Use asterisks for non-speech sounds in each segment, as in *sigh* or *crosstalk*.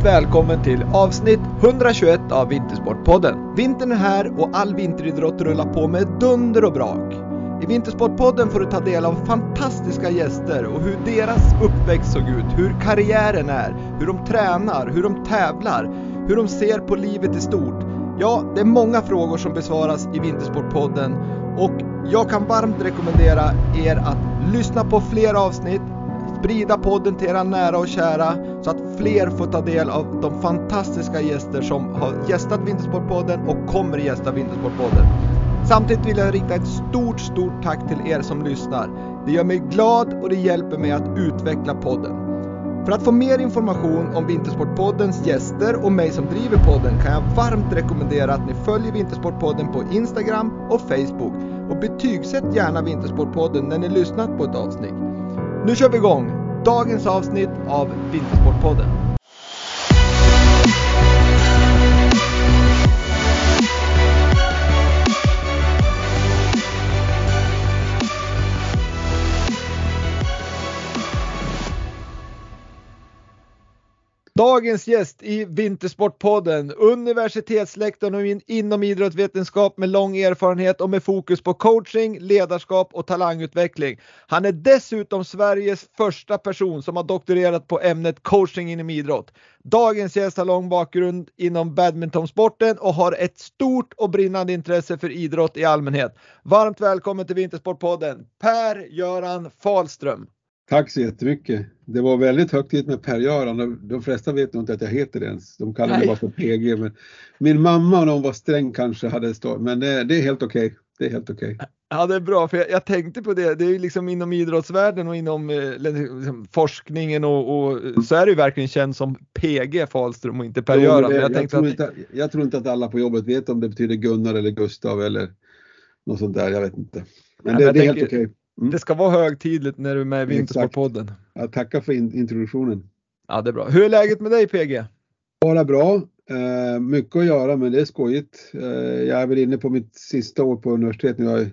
varmt välkommen till avsnitt 121 av Vintersportpodden. Vintern är här och all vinteridrott rullar på med dunder och brak. I Vintersportpodden får du ta del av fantastiska gäster och hur deras uppväxt såg ut, hur karriären är, hur de tränar, hur de tävlar, hur de ser på livet i stort. Ja, det är många frågor som besvaras i Vintersportpodden och jag kan varmt rekommendera er att lyssna på fler avsnitt, sprida podden till era nära och kära så att fler får ta del av de fantastiska gäster som har gästat Vintersportpodden och kommer gästa Vintersportpodden. Samtidigt vill jag rikta ett stort, stort tack till er som lyssnar. Det gör mig glad och det hjälper mig att utveckla podden. För att få mer information om Vintersportpoddens gäster och mig som driver podden kan jag varmt rekommendera att ni följer Vintersportpodden på Instagram och Facebook och betygsätt gärna Vintersportpodden när ni lyssnat på ett avsnitt. Nu kör vi igång dagens avsnitt av Vintersportpodden. Dagens gäst i Vintersportpodden, universitetslektorn inom idrottsvetenskap med lång erfarenhet och med fokus på coaching, ledarskap och talangutveckling. Han är dessutom Sveriges första person som har doktorerat på ämnet coaching inom idrott. Dagens gäst har lång bakgrund inom badmintonsporten och har ett stort och brinnande intresse för idrott i allmänhet. Varmt välkommen till Vintersportpodden, Per-Göran Falström. Tack så jättemycket. Det var väldigt högtidligt med Per-Göran. De flesta vet nog inte att jag heter det ens. De kallar mig bara för PG. Men min mamma, när hon var sträng kanske, hade stått. Men det, det är helt okej. Okay. Det är helt okej. Okay. Ja, det är bra, för jag, jag, tänkte på det. Det är ju liksom inom idrottsvärlden och inom eh, liksom, forskningen och, och, så är det ju verkligen känt som PG Falström och inte Per-Göran. Jag, jag, tror att... jag tror inte att alla på jobbet vet om det betyder Gunnar eller Gustav eller något sånt där. Jag vet inte. Men det, det är tänker... helt okej. Okay. Mm. Det ska vara högtidligt när du är med i Vintersportpodden. Jag tackar för in introduktionen. Ja, det är bra. Hur är läget med dig PG? Bara bra. Eh, mycket att göra men det är skojigt. Eh, jag är väl inne på mitt sista år på universitetet nu.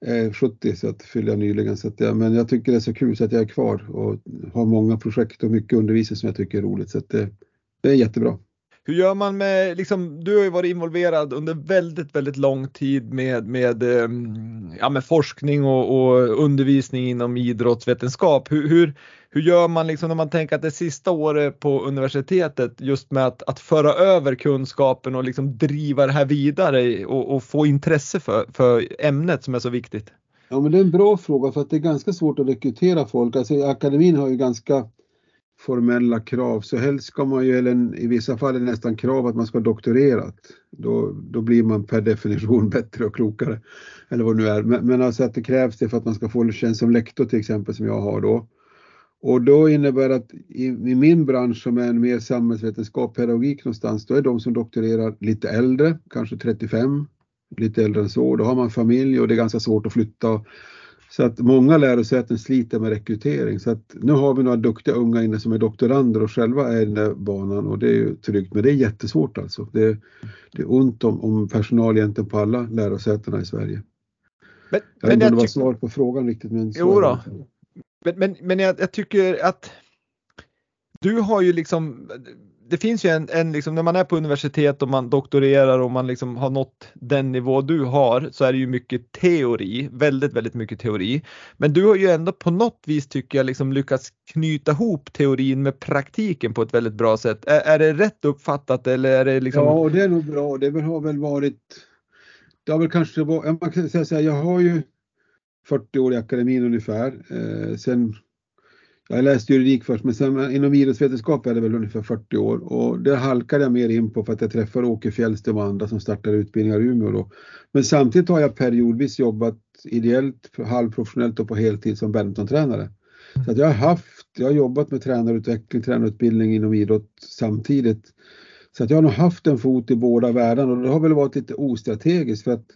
Jag är 70 så att fyller jag nyligen. Så att jag, men jag tycker det är så kul så att jag är kvar och har många projekt och mycket undervisning som jag tycker är roligt. Så att det, det är jättebra. Hur gör man med, liksom, du har ju varit involverad under väldigt, väldigt lång tid med, med, ehm, ja, med forskning och, och undervisning inom idrottsvetenskap. Hur, hur, hur gör man liksom när man tänker att det sista året på universitetet just med att, att föra över kunskapen och liksom driva det här vidare och, och få intresse för, för ämnet som är så viktigt? Ja men det är en bra fråga för att det är ganska svårt att rekrytera folk. Alltså akademin har ju ganska formella krav så helst ska man ju, eller i vissa fall är det nästan krav att man ska ha doktorerat. Då, då blir man per definition *laughs* bättre och klokare. Eller vad det nu är. Men, men alltså att det krävs det för att man ska få en tjänst som lektor till exempel som jag har då. Och då innebär det att i, i, min bransch som är en mer samhällsvetenskap, pedagogik någonstans, då är de som doktorerar lite äldre, kanske 35, lite äldre än så. Då har man familj och det är ganska svårt att flytta så att många lärosäten sliter med rekrytering. Så att nu har vi några duktiga unga inne som är doktorander och själva är i den där banan och det är ju tryggt. Men det är jättesvårt alltså. Det, det är ont om, om personal egentligen på alla lärosätena i Sverige. Men, jag vet inte om det var svar på frågan riktigt. Men jo då. Men, men, men jag, jag tycker att du har ju liksom det finns ju en, en liksom, när man är på universitet och man doktorerar och man liksom har nått den nivå du har så är det ju mycket teori, väldigt, väldigt mycket teori. Men du har ju ändå på något vis tycker jag liksom lyckats knyta ihop teorin med praktiken på ett väldigt bra sätt. Är, är det rätt uppfattat eller är det liksom? Ja, det är nog bra. Det har väl varit, det har väl kanske varit, man kan säga så här, jag har ju 40 år i akademin ungefär. Eh, sen jag läste juridik först men sen inom idrottsvetenskap är det väl ungefär 40 år och det halkade jag mer in på för att jag träffade Åke Fjällström och andra som startade utbildningar i Umeå då. Men samtidigt har jag periodvis jobbat ideellt, halvprofessionellt och på heltid som badmintontränare. Mm. Så att jag har haft, jag har jobbat med tränarutveckling, tränarutbildning inom idrott samtidigt. Så att jag har nog haft en fot i båda världarna och det har väl varit lite ostrategiskt för att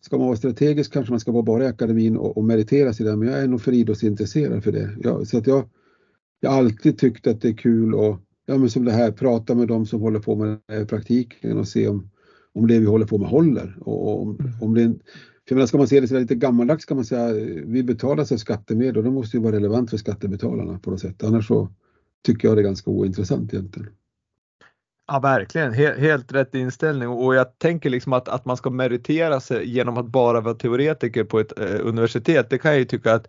ska man vara strategisk kanske man ska vara bara i akademin och, och meritera sig där, men jag är nog för idrottsintresserad för det. Jag, så att jag, jag har alltid tyckt att det är kul att, ja men som det här, prata med de som håller på med praktiken och se om, om det vi håller på med håller. Och, och om, mm. om det, för menar, ska man se det så lite gammaldags kan man säga, vi betalar sig skattemedel och det måste ju vara relevant för skattebetalarna på något sätt. Annars så, tycker jag det är ganska ointressant egentligen. Ja, verkligen. Helt, helt rätt inställning och jag tänker liksom att, att man ska meritera sig genom att bara vara teoretiker på ett eh, universitet. Det kan jag ju tycka att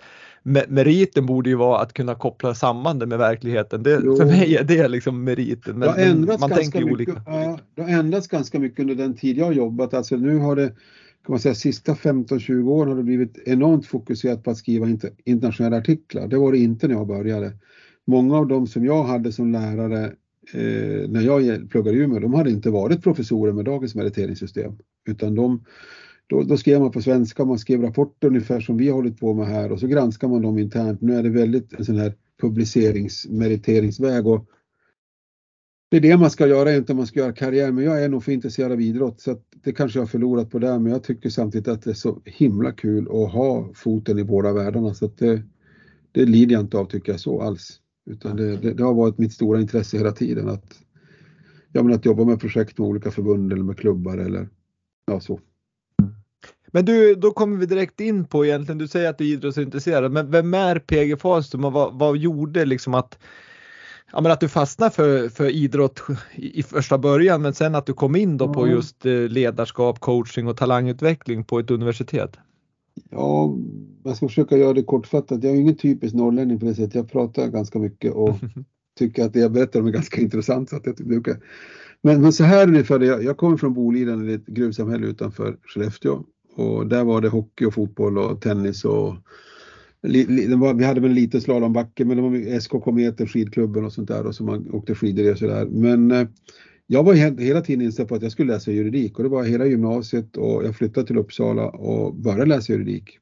meriten borde ju vara att kunna koppla samman det med verkligheten. Det, för mig är det liksom meriten. Men, men man tänker mycket, olika. Ja, det har ändrats ganska mycket under den tid jag har jobbat. Alltså nu har det, kan man säga, sista 15-20 åren har det blivit enormt fokuserat på att skriva internationella artiklar. Det var det inte när jag började. Många av dem som jag hade som lärare eh, när jag pluggade i Umeå, de hade inte varit professorer med dagens meriteringssystem. Utan de, då, då skrev man på svenska, man skrev rapporter ungefär som vi har hållit på med här och så granskar man dem internt. Nu är det väldigt en sån här publiceringsmeriteringsväg. och det är det man ska göra, inte man ska göra karriär, men jag är nog för intresserad av idrott så att det kanske jag har förlorat på det, men jag tycker samtidigt att det är så himla kul att ha foten i båda världarna så att det, det lider jag inte av tycker jag så alls. Utan det, det, det har varit mitt stora intresse hela tiden att, ja, men att jobba med projekt med olika förbund eller med klubbar eller ja, så. Men du, då kommer vi direkt in på egentligen, du säger att du är idrottsintresserad, men vem är PG Falström och vad, vad gjorde liksom att, ja, men att du fastnade för, för idrott i, i första början men sen att du kom in då ja. på just eh, ledarskap, coaching och talangutveckling på ett universitet? Ja, jag ska försöka göra det kortfattat. Jag är ingen typisk norrlänning på det sättet. Jag pratar ganska mycket och *laughs* tycker att det jag berättar om är ganska *laughs* intressant. Så att jag brukar. Men, men så här ungefär, jag, jag kommer från Boliden, ett gruvsamhälle utanför Skellefteå. Och där var det hockey och fotboll och tennis och li, li, var, vi hade väl en liten slalombacke men det var SK Kometen, skidklubben och sånt där och så man åkte skidor och sådär. Men eh, jag var hela tiden inställd på att jag skulle läsa juridik och det var hela gymnasiet och jag flyttade till Uppsala och började läsa juridik.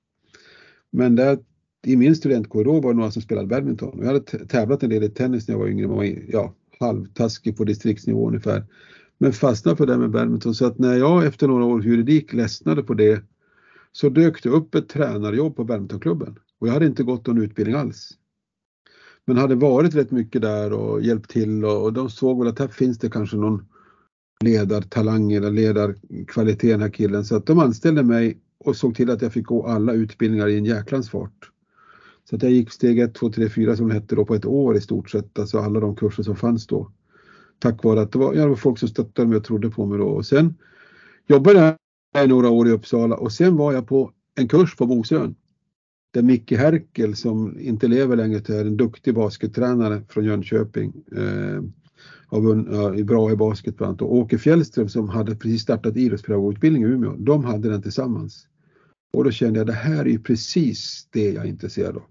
Men där i min studentkår då var det några som spelade badminton och jag hade tävlat en del i tennis när jag var yngre, man var ja, halvtaskig på distriktsnivå ungefär. Men fastnade för det med badminton så att när jag efter några år juridik ledsnade på det så dök det upp ett tränarjobb på badmintonklubben och jag hade inte gått någon utbildning alls. Men hade varit rätt mycket där och hjälpt till och, och de såg väl att här finns det kanske någon ledartalang eller ledarkvalitet den här killen så att de anställde mig och såg till att jag fick gå alla utbildningar i en jäklans fart. Så att jag gick steg 1, 2, 3, 4 som det hette då på ett år i stort sett, alltså alla de kurser som fanns då. Tack vare att det var, ja, det var folk som stöttade mig och trodde på mig då och sen jobbade jag några år i Uppsala och sen var jag på en kurs på Bosön där Micke Herkel som inte lever längre är en duktig baskettränare från Jönköping. Eh, har bra i basket bland annat. Och Åke Fjällström som hade precis startat idrottspedagogutbildning i Umeå. De hade den tillsammans. Och då kände jag det här är ju precis det jag är intresserad av.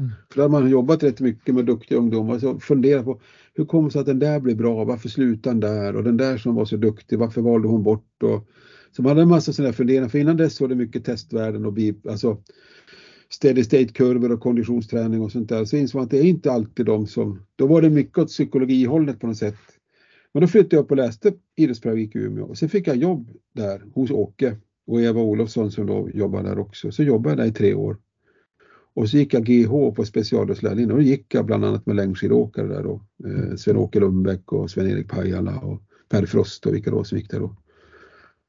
Mm. För har man jobbat rätt mycket med duktiga ungdomar så funderat på hur kommer det sig att den där blev bra, varför slutade den där och den där som var så duktig, varför valde hon bort och så man hade en massa sådana funderingar för innan dess var det mycket testvärden och bip, alltså steady state-kurvor och konditionsträning och sånt där. Så insåg man att det är inte alltid de som, då var det mycket åt psykologihållet på något sätt. Men då flyttade jag upp och läste idrottspedagogik i Umeå och sen fick jag jobb där hos Åke och Eva Olofsson som då jobbar där också. Så jobbade jag där i tre år. Och så gick jag GH på specialidrottslärarlinjen och då gick jag bland annat med längdskidåkare där då. Eh, Sven-Åke Lundbäck och Sven-Erik Pajala och Per Frost och vilka då som gick där då.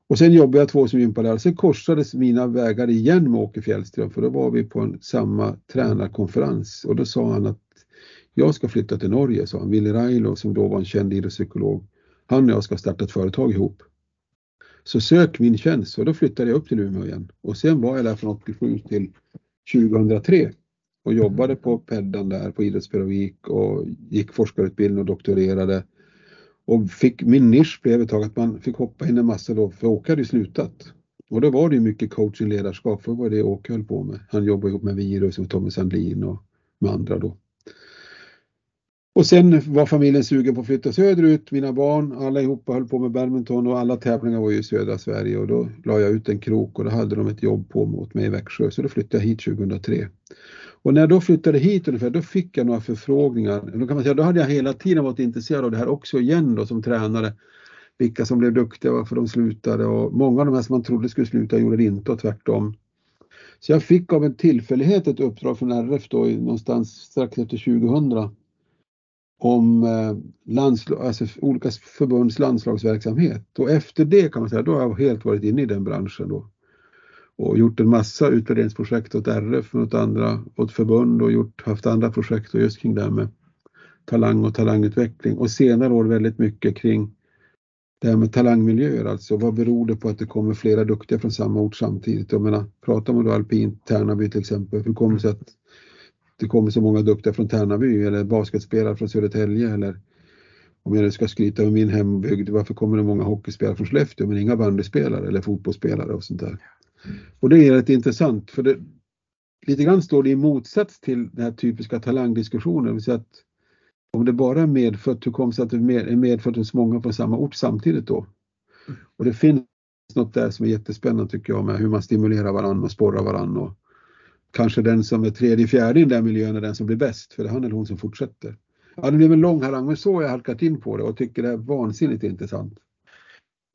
Och sen jobbade jag två år som gympalärare. Sen korsades mina vägar igen med Åke Fjällström för då var vi på en, samma tränarkonferens och då sa han att jag ska flytta till Norge, sa han. Willy Railo som då var en känd idrottspsykolog. Han och jag ska starta ett företag ihop. Så sök min tjänst och då flyttade jag upp till Umeå igen. Och sen var jag där från 87 till 2003 och jobbade på Peddan där på idrottspedagogik och gick forskarutbildning och doktorerade och fick, min nisch blev ett tag att man fick hoppa in en massa då, för Åke hade ju slutat. Och då var det ju mycket coaching ledarskap, för det var det Åke höll på med. Han jobbade ihop med Virus liksom och Tommy Sandlin och med andra då. Och sen var familjen sugen på att flytta söderut. Mina barn, alla ihop höll på med badminton och alla tävlingar var ju i södra Sverige och då la jag ut en krok och då hade de ett jobb på mot mig i Växjö så då flyttade jag hit 2003. Och när jag då flyttade hit ungefär, då fick jag några förfrågningar. Då kan man säga, då hade jag hela tiden varit intresserad av det här också igen då som tränare. Vilka som blev duktiga, varför de slutade och många av de här som man trodde skulle sluta gjorde det inte och tvärtom. Så jag fick av en tillfällighet ett uppdrag från RF då någonstans strax efter 2000 om eh, landslag, alltså olika förbunds landslagsverksamhet och efter det kan man säga, då har jag helt varit inne i den branschen då och gjort en massa utvärderingsprojekt åt RF och åt andra, åt förbund och gjort, haft andra projekt och just kring det här med talang och talangutveckling och senare år väldigt mycket kring det här med talangmiljöer, alltså vad beror det på att det kommer flera duktiga från samma ort samtidigt? Jag menar, pratar man då alpint, Tärnaby till exempel, hur kommer det sig att det kommer så många duktiga från Tärnaby eller basketspelare från Södertälje eller om jag nu ska skryta med min hembygd, varför kommer det många hockeyspelare från Skellefteå men inga bandyspelare eller fotbollsspelare och sånt där. Och det är rätt intressant för det, lite grann står det i motsats till den här typiska talangdiskussionen, det att om det bara är medfött, hur kommer det sig att det är medfött hos många på samma ort samtidigt då? Och det finns något där som är jättespännande tycker jag med hur man stimulerar varandra och sporrar varandra och kanske den som är tredje, fjärde i den där miljön är den som blir bäst för det är han eller hon som fortsätter. Ja, det blev en lång harang men så har jag halkat in på det och tycker det är vansinnigt intressant.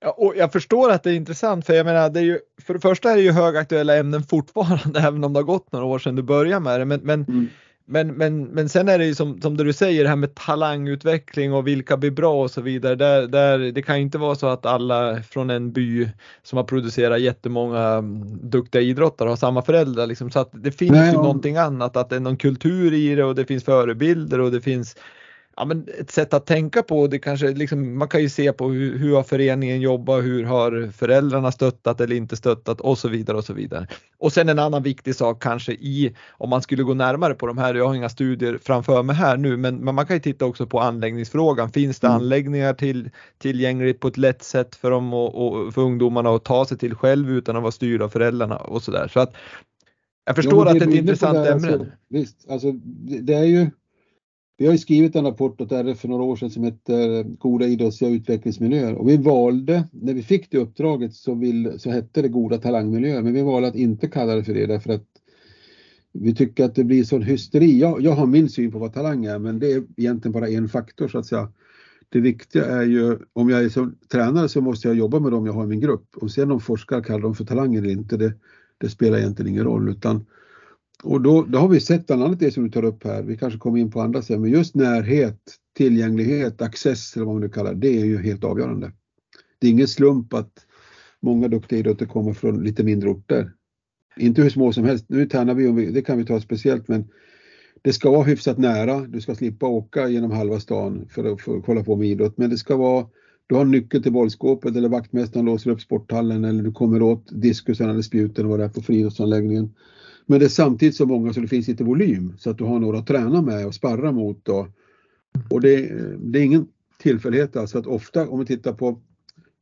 Ja, och jag förstår att det är intressant för jag menar, det är ju, för det första är det ju högaktuella ämnen *laughs* fortfarande även om det har gått några år sedan du började med det. Men, men mm. Men, men, men sen är det ju som, som du säger det här med talangutveckling och vilka blir bra och så vidare. Där, där, det kan inte vara så att alla från en by som har producerat jättemånga mm, duktiga idrottare har samma föräldrar. Liksom. Så att det finns Nej, ju ja. någonting annat, att det är någon kultur i det och det finns förebilder och det finns ja, men ett sätt att tänka på. Det kanske liksom, man kan ju se på hur, hur har föreningen jobbat, hur har föräldrarna stöttat eller inte stöttat och så vidare och så vidare. Och sen en annan viktig sak kanske i om man skulle gå närmare på de här. Jag har inga studier framför mig här nu, men, men man kan ju titta också på anläggningsfrågan. Finns det mm. anläggningar till, tillgängligt på ett lätt sätt för dem och, och för ungdomarna att ta sig till själv utan att vara styrda av föräldrarna och så där. Så att jag förstår ja, att det är ett intressant ämne. Alltså, visst, alltså det är ju vi har ju skrivit en rapport åt RF för några år sedan som heter Goda idrottsliga utvecklingsmiljöer och vi valde, när vi fick det uppdraget så, vill, så hette det Goda talangmiljöer men vi valde att inte kalla det för det därför att vi tycker att det blir sån hysteri. Jag, jag har min syn på vad talang är men det är egentligen bara en faktor så att säga. Det viktiga är ju, om jag är som tränare så måste jag jobba med dem jag har i min grupp. Och sen om forskare kallar dem för talanger eller inte, det, det spelar egentligen ingen roll utan och då, då har vi sett bland annat det som du tar upp här, vi kanske kommer in på andra sen, men just närhet, tillgänglighet, access eller vad man nu kallar det, det är ju helt avgörande. Det är ingen slump att många duktiga idrotter kommer från lite mindre orter. Inte hur små som helst, nu är Tärnaby, det kan vi ta speciellt, men det ska vara hyfsat nära, du ska slippa åka genom halva stan för att få kolla på med idrott, men det ska vara du har nyckel till bollskåpet eller vaktmästaren låser upp sporthallen eller du kommer åt diskusen eller spjuten och vad det är på friidrottsanläggningen. Men det är samtidigt så många så det finns lite volym så att du har några att träna med och sparra mot. Och, och det, det är ingen tillfällighet alltså att ofta om vi tittar på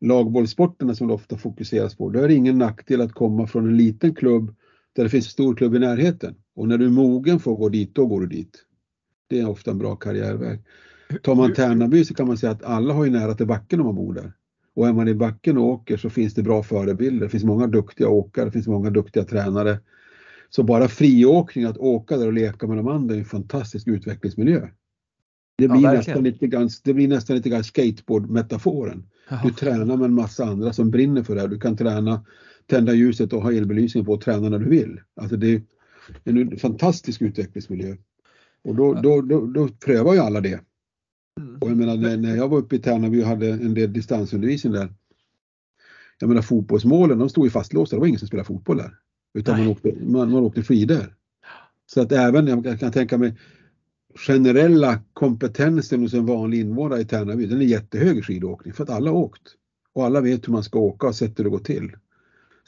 lagbollsporterna som det ofta fokuseras på, då är det ingen nackdel att komma från en liten klubb där det finns en stor klubb i närheten. Och när du är mogen för att gå dit, då går du dit. Det är ofta en bra karriärväg. Tar man Tärnaby så kan man säga att alla har ju nära till backen om man bor där. Och är man i backen och åker så finns det bra förebilder. Det finns många duktiga åkare, det finns många duktiga tränare. Så bara friåkning, att åka där och leka med de andra är en fantastisk utvecklingsmiljö. Det blir, ja, nästan, lite grann, det blir nästan lite grann skateboardmetaforen. Du tränar med en massa andra som brinner för det här. Du kan träna, tända ljuset och ha elbelysning på och träna när du vill. Alltså det är en fantastisk utvecklingsmiljö. Och då, då, då, då prövar ju alla det. Mm. Och jag menar när jag var uppe i Tärnaby och hade en del distansundervisning där. Jag menar fotbollsmålen, de stod ju fastlåsta. Det var ingen som spelade fotboll där. Utan man åkte, man, man åkte skidor. Så att även, jag kan tänka mig, generella kompetensen hos en vanlig invånare i Tärnaby, den är jättehög i skidåkning för att alla har åkt. Och alla vet hur man ska åka och sett hur det går till.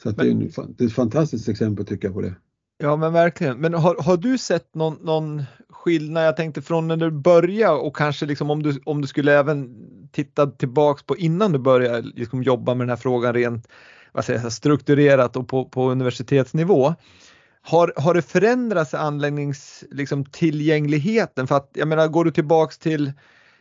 Så att men, det, är en, det är ett fantastiskt exempel tycker jag på det. Ja men verkligen. Men har, har du sett någon, någon skillnad, jag tänkte från när du började och kanske liksom om du, om du skulle även titta tillbaks på innan du började liksom jobba med den här frågan rent vad säger jag, strukturerat och på, på universitetsnivå. Har, har det förändrats anläggningstillgängligheten? Liksom, för att jag menar, går du tillbaks till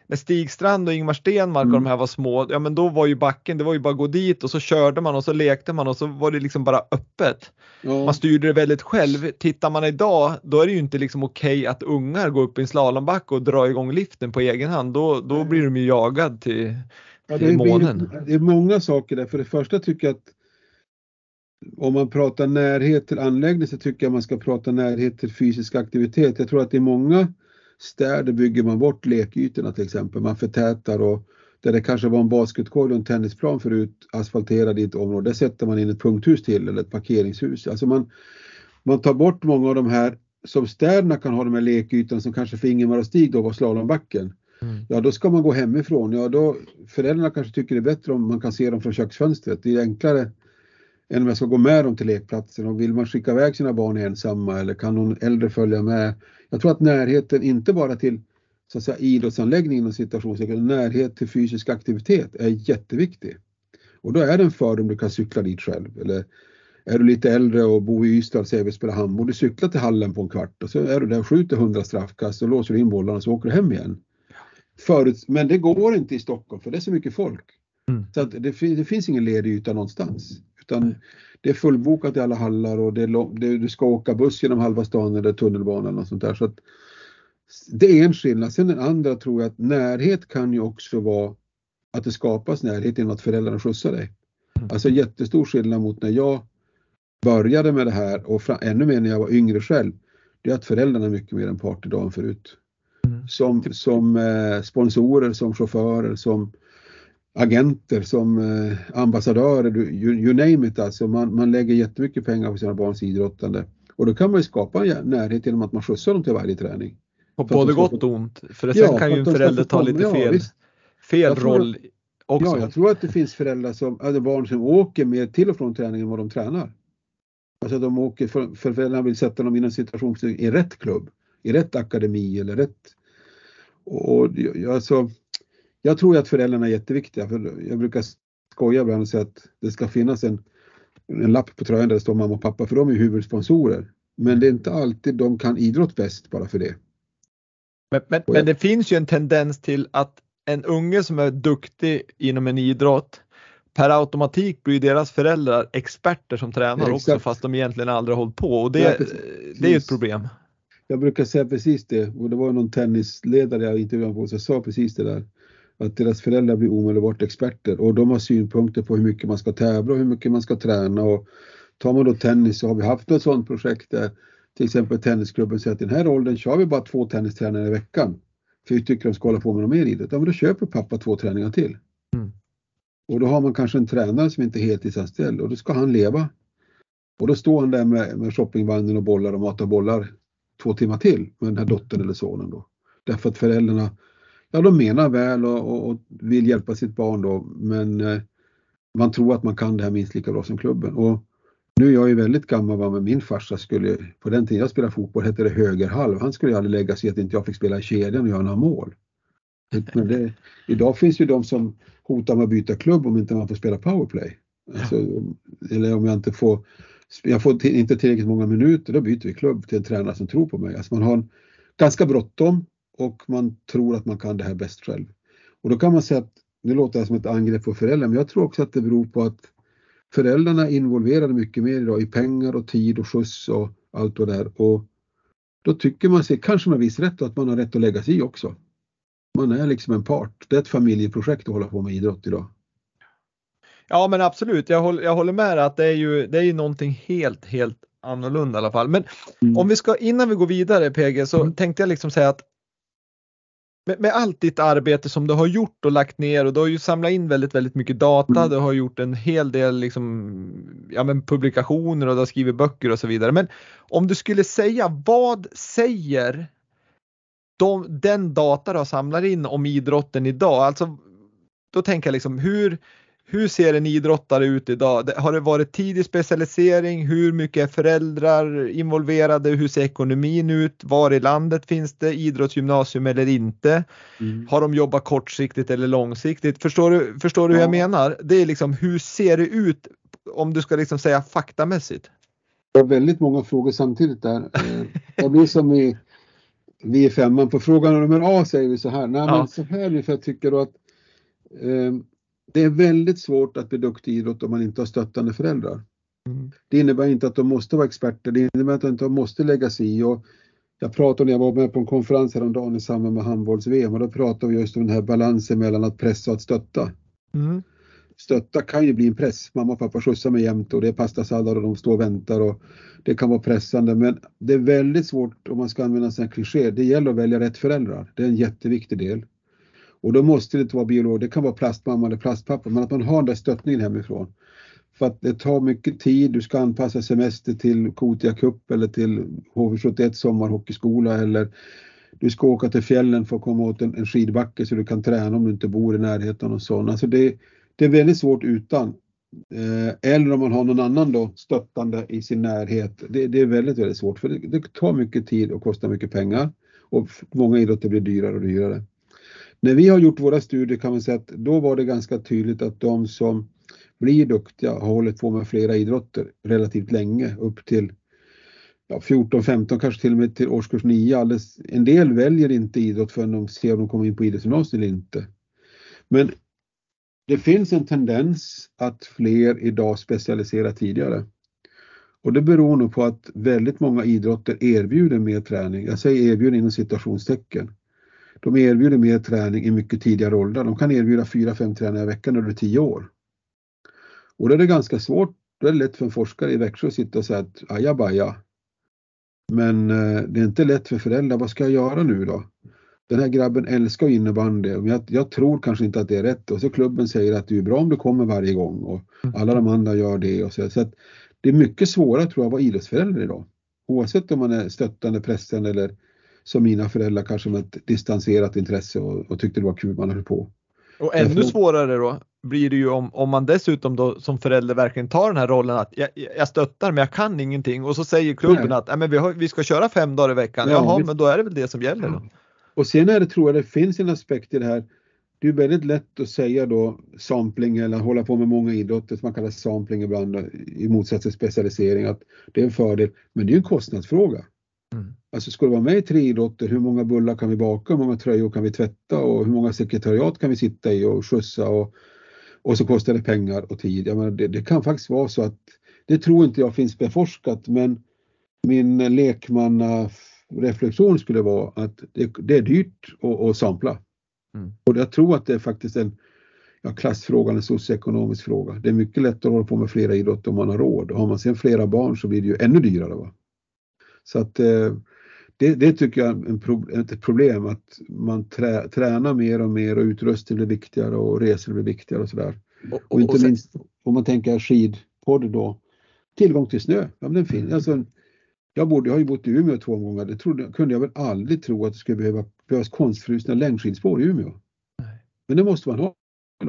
när Stig Strand och Ingmar Stenmark mm. och de här var små, ja men då var ju backen, det var ju bara att gå dit och så körde man och så lekte man och så var det liksom bara öppet. Ja. Man styrde det väldigt själv. Tittar man idag, då är det ju inte liksom okej okay att ungar går upp i en slalombacke och drar igång liften på egen hand. Då, då blir de ju jagad till, till ja, det månen. det är många saker där. För det första tycker jag att om man pratar närhet till anläggning så tycker jag man ska prata närhet till fysisk aktivitet. Jag tror att i många städer bygger man bort lekytorna till exempel. Man förtätar och där det kanske var en basketkorg och en tennisplan förut asfalterad i ett område, där sätter man in ett punkthus till eller ett parkeringshus. Alltså man, man tar bort många av de här som städerna kan ha de här lekytorna som kanske för Ingemar och Stig då var slalombacken. Mm. Ja, då ska man gå hemifrån. Ja, då föräldrarna kanske tycker det är bättre om man kan se dem från köksfönstret. Det är enklare än om jag ska gå med dem till lekplatsen och vill man skicka iväg sina barn ensamma eller kan någon äldre följa med. Jag tror att närheten, inte bara till så att säga, idrottsanläggningen och situationstecken, närhet till fysisk aktivitet är jätteviktig. Och då är det en fördom du kan cykla dit själv. Eller är du lite äldre och bor i Ystad, säger vi spelar handboll, du cyklar till hallen på en kvart och så är du där och skjuter 100 straffkast och låser in bollarna och så åker du hem igen. Förut, men det går inte i Stockholm för det är så mycket folk. Mm. Så att det, det, finns ingen ledig yta någonstans. Utan det är fullbokat i alla hallar och det är, du ska åka buss genom halva stan eller tunnelbanan och sånt där. Så att, det är en skillnad. Sen den andra tror jag att närhet kan ju också vara att det skapas närhet genom att föräldrarna skjutsar dig. Mm. Alltså jättestor skillnad mot när jag började med det här och ännu mer när jag var yngre själv. Det är att föräldrarna är mycket mer en part idag än förut. Mm. Som, som eh, sponsorer, som chaufförer, som agenter, som eh, ambassadörer, you, you, name it alltså. Man, man lägger jättemycket pengar på sina barns idrottande. Och då kan man ju skapa en närhet genom att man skjutsar dem till varje träning. På både gott och ont. För sen ja, kan ju en förälder ta lite fel, ja, fel roll också. Ja, jag tror att det finns föräldrar som, eller barn som åker mer till och från träningen än vad de tränar. Alltså de åker, för, för föräldrarna vill sätta dem i en situation i rätt klubb, i rätt akademi eller rätt. Och, och alltså, jag tror att föräldrarna är jätteviktiga. För jag brukar skoja ibland och säga att det ska finnas en, en lapp på tröjan där det står mamma och pappa för de är huvudsponsorer. Men det är inte alltid de kan idrott bäst bara för det. Men, men, men det finns ju en tendens till att en unge som är duktig inom en idrott per automatik blir deras föräldrar experter som tränar ja, också fast de egentligen aldrig hållit på och det, ja, det är ju ett problem. Jag brukar säga precis det och det var någon tennisledare jag intervjuade på som sa precis det där. Att deras föräldrar blir omedelbart experter och de har synpunkter på hur mycket man ska tävla och hur mycket man ska träna. Och tar man då tennis så har vi haft ett sådant projekt där till exempel tennisklubben säger att i den här åldern kör vi bara två tennistränare i veckan. För vi tycker de ska hålla på med något mer idrott. Ja men då köper pappa två träningar till. Mm. Och då har man kanske en tränare som inte är heltidsanställd och då ska han leva. Och då står han där med, med shoppingvagnen och bollar och matar bollar två timmar till med den här dottern eller sonen då. Därför att föräldrarna, ja de menar väl och, och, och vill hjälpa sitt barn då men eh, man tror att man kan det här minst lika bra som klubben. Och nu är jag ju väldigt gammal, va, men min farsa skulle, på den tiden jag spelade fotboll hette det högerhalv, han skulle ju aldrig lägga sig i att inte jag fick spela i kedjan och göra några mål. Men det, idag finns ju de som hotar med att byta klubb om inte man får spela powerplay. Alltså, eller om jag inte får, jag får inte tillräckligt många minuter, då byter vi klubb till en tränare som tror på mig. Alltså man har ganska bråttom och man tror att man kan det här bäst själv. Och då kan man säga att, nu låter det som ett angrepp på föräldrar, men jag tror också att det beror på att föräldrarna är involverade mycket mer idag i pengar och tid och skjuts och allt det där. Och då tycker man sig, kanske med viss rätt, att man har rätt att lägga sig i också. Man är liksom en part. Det är ett familjeprojekt att hålla på med idrott idag. Ja men absolut, jag håller, jag håller med att det är ju det är ju någonting helt, helt annorlunda i alla fall. Men mm. om vi ska, innan vi går vidare PG, så mm. tänkte jag liksom säga att med, med, allt ditt arbete som du har gjort och lagt ner och du har ju samlat in väldigt, väldigt mycket data. Mm. Du har gjort en hel del liksom, ja, men publikationer och du har skrivit böcker och så vidare. Men om du skulle säga vad säger de, den data du har samlat in om idrotten idag? Alltså, då tänker jag liksom hur, hur ser en idrottare ut idag? Har det varit tidig specialisering? Hur mycket är föräldrar involverade? Hur ser ekonomin ut? Var i landet finns det idrottsgymnasium eller inte? Mm. Har de jobbat kortsiktigt eller långsiktigt? Förstår du, förstår du ja. hur jag menar? Det är liksom hur ser det ut om du ska liksom säga faktamässigt? Det är väldigt många frågor samtidigt där. *laughs* Eh, jag blir som i vi är femman. På frågan nummer A säger vi så här. Nej, ja. men så här för jag tycker att eh, det är väldigt svårt att bli duktig i idrott om man inte har stöttande föräldrar. Mm. Det innebär inte att de måste vara experter, det innebär att de inte måste lägga sig i. Och jag pratade när jag var med på en konferens häromdagen i samband med handbolls-VM och då pratade vi just om den här balansen mellan att pressa och att stötta. Mm. Stötta kan ju bli en press. Mamma och pappa skjutsar mig jämt och det är pastasallad och de står och väntar och det kan vara pressande men det är väldigt svårt om man ska använda en sån här kliché. Det gäller att välja rätt föräldrar. Det är en jätteviktig del. Och då måste det inte vara biolog, det kan vara plastmamma eller plastpappa, men att man har den där stöttningen hemifrån. för att det tar mycket tid. Du ska anpassa semester till Kotia Cup eller till HV71 sommarhockeyskola eller du ska åka till fjällen för att komma åt en, en skidbacke så du kan träna om du inte bor i närheten och så. Alltså det, det är väldigt svårt utan. Eh, eller om man har någon annan då stöttande i sin närhet. Det, det är väldigt, väldigt svårt för det, det, tar mycket tid och kostar mycket pengar. Och många idrotter blir dyrare och dyrare. När vi har gjort våra studier kan man säga att då var det ganska tydligt att de som blir duktiga har hållit på med flera idrotter relativt länge, upp till ja, 14, 15, kanske till och med till årskurs 9. Alldeles, en del väljer inte idrott förrän de ser om de kommer in på idrottsgymnasiet eller inte. Men det finns en tendens att fler idag specialiserar tidigare. Och det beror nog på att väldigt många idrotter erbjuder mer träning. Jag säger erbjuder inom citationstecken. De erbjuder mer träning i mycket tidigare åldrar. De kan erbjuda 4-5 träningar i veckan under 10 år. Och då är det ganska svårt, då är det lätt för en forskare i Växjö att sitta och säga att ajabaja. Men eh, det är inte lätt för föräldrar, vad ska jag göra nu då? Den här grabben älskar innebandy men jag, jag, tror kanske inte att det är rätt och så klubben säger att det är bra om du kommer varje gång och mm. alla de andra gör det och så. så det är mycket svårare tror jag att vara idrottsförälder idag. Oavsett om man är stöttande, pressande eller som mina föräldrar kanske med ett distanserat intresse och, och tyckte det var kul man höll på. Och ännu svårare då blir det ju om, om man dessutom då som förälder verkligen tar den här rollen att jag, jag stöttar men jag kan ingenting och så säger klubben Nej. att men vi, har, vi ska köra fem dagar i veckan. Ja, Jaha, vi... men då är det väl det som gäller. Då. Och sen är det, tror jag det finns en aspekt i det här. Det är väldigt lätt att säga då sampling eller hålla på med många idrotter som man kallar sampling ibland i motsats till specialisering att det är en fördel. Men det är en kostnadsfråga. Mm. Alltså ska du vara med i tre idrotter, hur många bullar kan vi baka, hur många tröjor kan vi tvätta och hur många sekretariat kan vi sitta i och skjutsa och, och så kostar det pengar och tid. Jag menar, det, det kan faktiskt vara så att, det tror inte jag finns beforskat men min lekmanna reflektion skulle vara att det, det är dyrt att, att sampla. Mm. Och jag tror att det är faktiskt en ja, klassfråga, en socioekonomisk fråga. Det är mycket lättare att hålla på med flera idrotter om man har råd. Och har man sen flera barn så blir det ju ännu dyrare. Va? Så att eh, det, det, tycker jag är ett problem att man trä, tränar mer och mer och utrustning blir viktigare och resor blir viktigare och sådär. Och, och, och, inte och sen, minst om man tänker skidpodd då, tillgång till snö. Ja, men den finns. Mm. Alltså, jag, borde, jag har ju bott i Umeå två gånger. Det trodde, kunde jag väl aldrig tro att det skulle behöva, behövas konstfrusna längdskidspår i Umeå. Nej. Men det måste man ha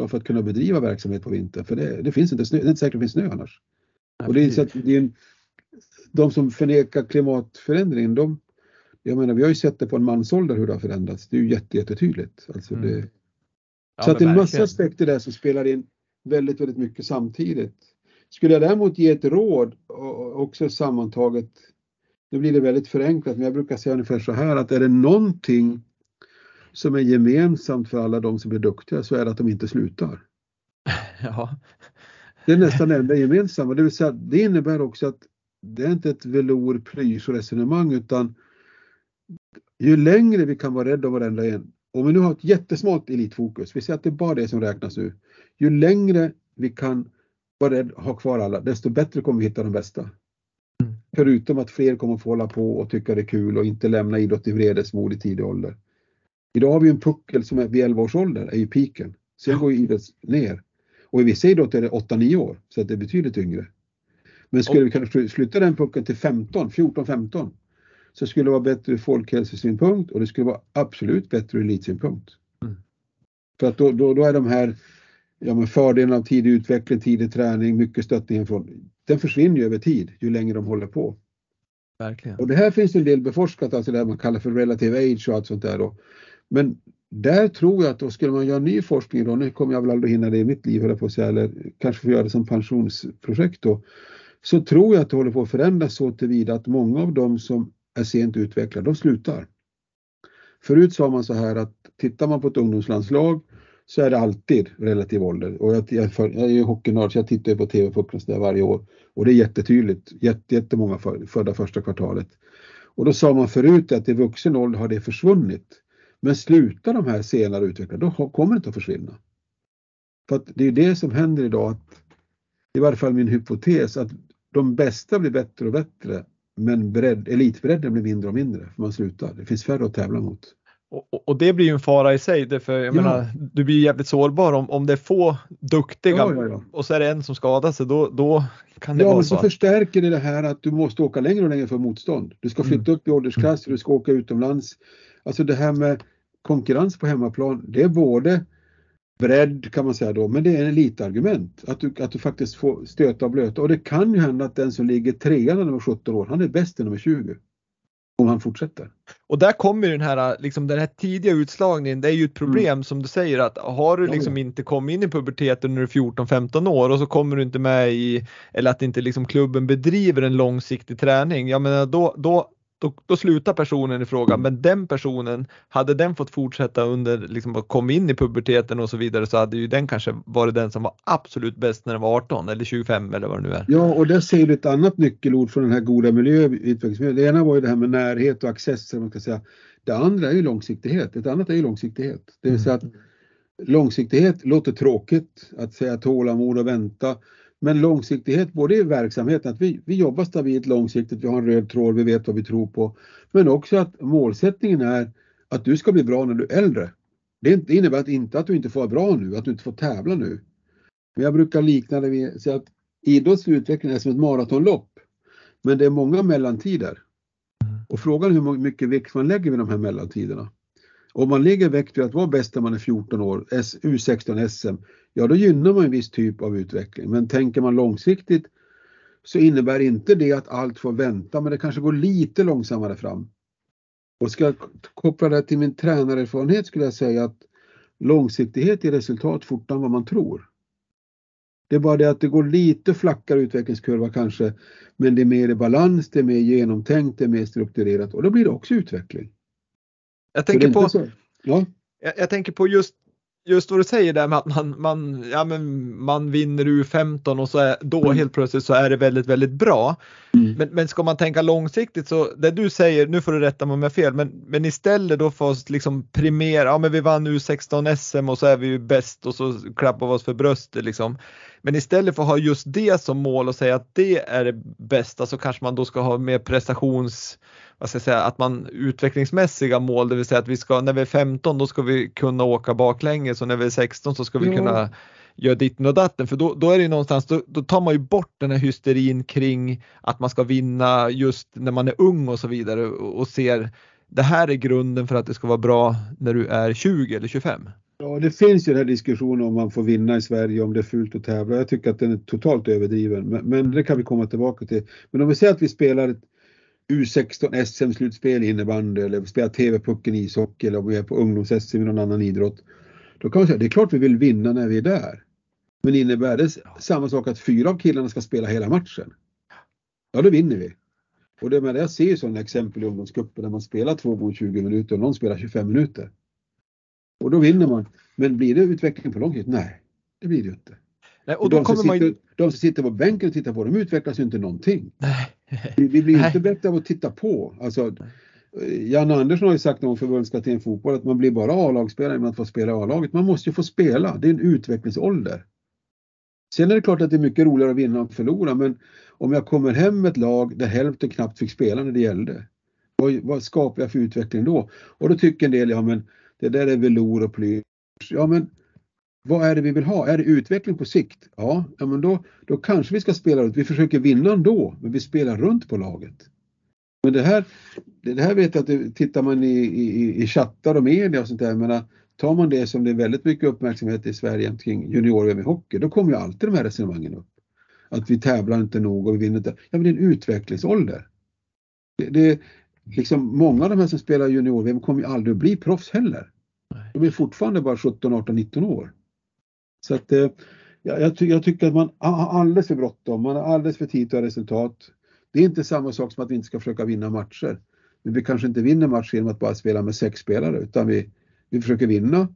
för att kunna bedriva verksamhet på vintern. För det, det finns inte snö, det är inte säkert att det finns snö annars. Nej, och det är, så att det är en, de som förnekar klimatförändringen, de, jag menar vi har ju sett det på en mansålder hur det har förändrats. Det är ju jätte, jättetydligt. Alltså det, mm. ja, så att det är en massa aspekter där som spelar in väldigt, väldigt mycket samtidigt. Skulle jag däremot ge ett råd också sammantaget nu blir det väldigt förenklat, men jag brukar säga ungefär så här att är det någonting som är gemensamt för alla de som blir duktiga så är det att de inte slutar. *laughs* Ja. Det är nästan det enda gemensamma, det vill säga det innebär också att det är inte ett velour resonemang utan ju längre vi kan vara rädda om varenda en, om vi nu har ett jättesmalt elitfokus, vi säger att det är bara det som räknas nu, ju längre vi kan vara rädda, ha kvar alla, desto bättre kommer vi hitta de bästa. Förutom att fler kommer få hålla på och tycka det är kul och inte lämna idrott i vredesmod i tidig ålder. Idag har vi en puckel som är vid 11 års ålder, är ju piken. Sen går ju idrott ner. Och i vissa idrotter är det 8-9 år, så att det är betydligt yngre. Men skulle vi kunna flytta den puckeln till 15, 14-15 så skulle det vara bättre ur folkhälsosynpunkt och det skulle vara absolut bättre ur elitsynpunkt. Mm. För att då, då, då, är de här ja, men fördelen av tidig utveckling, tidig träning, mycket stöttning från, den försvinner ju över tid ju längre de håller på. Verkligen. Och det här finns en del beforskat, alltså det man kallar för relative age och allt sånt där. Då. Men där tror jag att då skulle man göra ny forskning då, nu kommer jag väl aldrig hinna det i mitt liv, höll på att säga, eller kanske få göra det som pensionsprojekt då, så tror jag att det håller på att förändras så tillvida att många av dem som är sent utvecklade, de slutar. Förut sa man så här att tittar man på ett ungdomslandslag så är det alltid relativ ålder. Och jag, jag, jag är ju hockeynörd så jag tittar ju på TV-pucken varje år och det är jättetydligt, jätte, jättemånga för, födda första kvartalet. Och då sa man förut att i vuxen ålder har det försvunnit. Men slutar de här senare utvecklade, då kommer det inte att försvinna. För att det är det som händer idag, att, i varje fall min hypotes, att de bästa blir bättre och bättre men bredd, elitbredden blir mindre och mindre för man slutar. Det finns färre att tävla mot. Och, och, det blir ju en fara i sig, därför jag ja. menar, du blir jävligt sårbar om, om det är få duktiga ja, ja, och så är det en som skadar sig, då, då kan det ja, vara så. Ja, så förstärker det det här att du måste åka längre och längre för motstånd. Du ska flytta mm. upp i åldersklasser, du ska åka utomlands. Alltså det här med konkurrens på hemmaplan, det är både bredd kan man säga då, men det är en elitargument. Att du, att du faktiskt får stöta och blöta och det kan ju hända att den som ligger trea när de är 17 år, han är bäst när de är 20 om han fortsätter. Och där kommer den här, liksom den här tidiga utslagningen, det är ju ett problem mm. som du säger att har du liksom ja, ja. inte kommit in i puberteten när du är 14-15 år och så kommer du inte med i, eller att inte liksom klubben bedriver en långsiktig träning, jag menar då, då då, då slutar personen i fråga. Men den personen, hade den fått fortsätta under, liksom kom in i puberteten och så vidare så hade ju den kanske varit den som var absolut bäst när den var 18 eller 25 eller vad det nu är. Ja, och där ser du ett annat nyckelord från den här goda miljö, Det ena var ju det här med närhet och access, man ska säga. Det andra är ju långsiktighet, ett annat är ju långsiktighet. Det vill säga att långsiktighet låter tråkigt, att säga tålamod och vänta. Men långsiktighet både i verksamheten, att vi, vi jobbar stabilt långsiktigt, vi har en röd tråd, vi vet vad vi tror på. Men också att målsättningen är att du ska bli bra när du är äldre. Det innebär att inte att du inte får vara bra nu, att du inte får tävla nu. Men jag brukar likna det vid så att idrottslig utveckling är som ett maratonlopp. Men det är många mellantider. Och frågan är hur mycket vikt man lägger vid de här mellantiderna. Om man lägger vikt vid att vara bäst när man är 14 år, U16 SM, ja då gynnar man en viss typ av utveckling. Men tänker man långsiktigt så innebär inte det att allt får vänta, men det kanske går lite långsammare fram. Och ska jag koppla det till min tränarerfarenhet skulle jag säga att långsiktighet ger resultat fortare än vad man tror. Det är bara det att det går lite flackare utvecklingskurva kanske, men det är mer i balans, det är mer genomtänkt, det är mer strukturerat och då blir det också utveckling. Jag tänker på, ja. jag, jag, tänker på just just vad du säger där med att man, man, ja, men man vinner U15 och så är, då mm. helt plötsligt så är det väldigt, väldigt bra. Mm. Men, men ska man tänka långsiktigt så det du säger, nu får du rätta mig om jag har fel, men, men istället då för att liksom primera, ja men vi vann U16 SM och så är vi ju bäst och så klappar vi oss för bröstet liksom. Men istället för att ha just det som mål och säga att det är det bästa så kanske man då ska ha mer prestations vad ska jag säga, att man utvecklingsmässiga mål, det vill säga att vi ska, när vi är 15 då ska vi kunna åka baklänges och när vi är 16 så ska vi ja. kunna göra ditten och datten för då, då är det ju någonstans, då, då, tar man ju bort den här hysterin kring att man ska vinna just när man är ung och så vidare och, och ser det här är grunden för att det ska vara bra när du är 20 eller 25. Ja, det finns ju den här diskussionen om man får vinna i Sverige, om det är fult att tävla. Jag tycker att den är totalt överdriven, men, men det kan vi komma tillbaka till. Men om vi säger att vi spelar ett U16 SM-slutspel i innebandy eller spelar TV-pucken i ishockey eller om vi är på ungdoms-SM i någon annan idrott. Då kan man säga, det är klart vi vill vinna när vi är där. Men innebär det samma sak att fyra av killarna ska spela hela matchen? Ja, då vinner vi. Och det med det jag ser ju sådana exempel i ungdomscupen där man spelar 2 gånger 20 minuter och någon spelar 25 minuter. Och då vinner man. Men blir det utveckling på lång sikt? Nej, det blir det ju inte. Nej, och de, som sitter, man... de som sitter på bänken och tittar på, de utvecklas ju inte någonting. Nej. Vi, vi blir inte bättre av att titta på. Alltså, Jan Andersson har ju sagt om förbundskapten fotboll att man blir bara A-lagsspelare när man får spela A-laget. Man måste ju få spela, det är en utvecklingsålder. Sen är det klart att det är mycket roligare att vinna än att förlora men om jag kommer hem med ett lag där hälften knappt fick spela när det gällde. Vad, vad skapar jag för utveckling då? Och då tycker en del, ja men det där är velour och plysch. Ja men vad är det vi vill ha? Är det utveckling på sikt? Ja, ja men då, då kanske vi ska spela runt. Vi försöker vinna ändå, men vi spelar runt på laget. Men det här, det här vet jag att tittar man i, i, i chattar och media och sånt där, menar, tar man det som det är väldigt mycket uppmärksamhet i Sverige kring junior-VM i hockey, då kommer ju alltid de här resonemangen upp. Att vi tävlar inte nog och vi vinner inte. Ja, men det är en utvecklingsålder. Det, det, liksom, många av de här som spelar junior-VM kommer ju aldrig att bli proffs heller. De är fortfarande bara 17, 18, 19 år. Så att eh, jag, ty jag, tycker att man har alldeles för bråttom, man har alldeles för tid att ha resultat. Det är inte samma sak som att vi inte ska försöka vinna matcher. Men vi kanske inte vinner matcher genom att bara spela med sex spelare utan vi, vi försöker vinna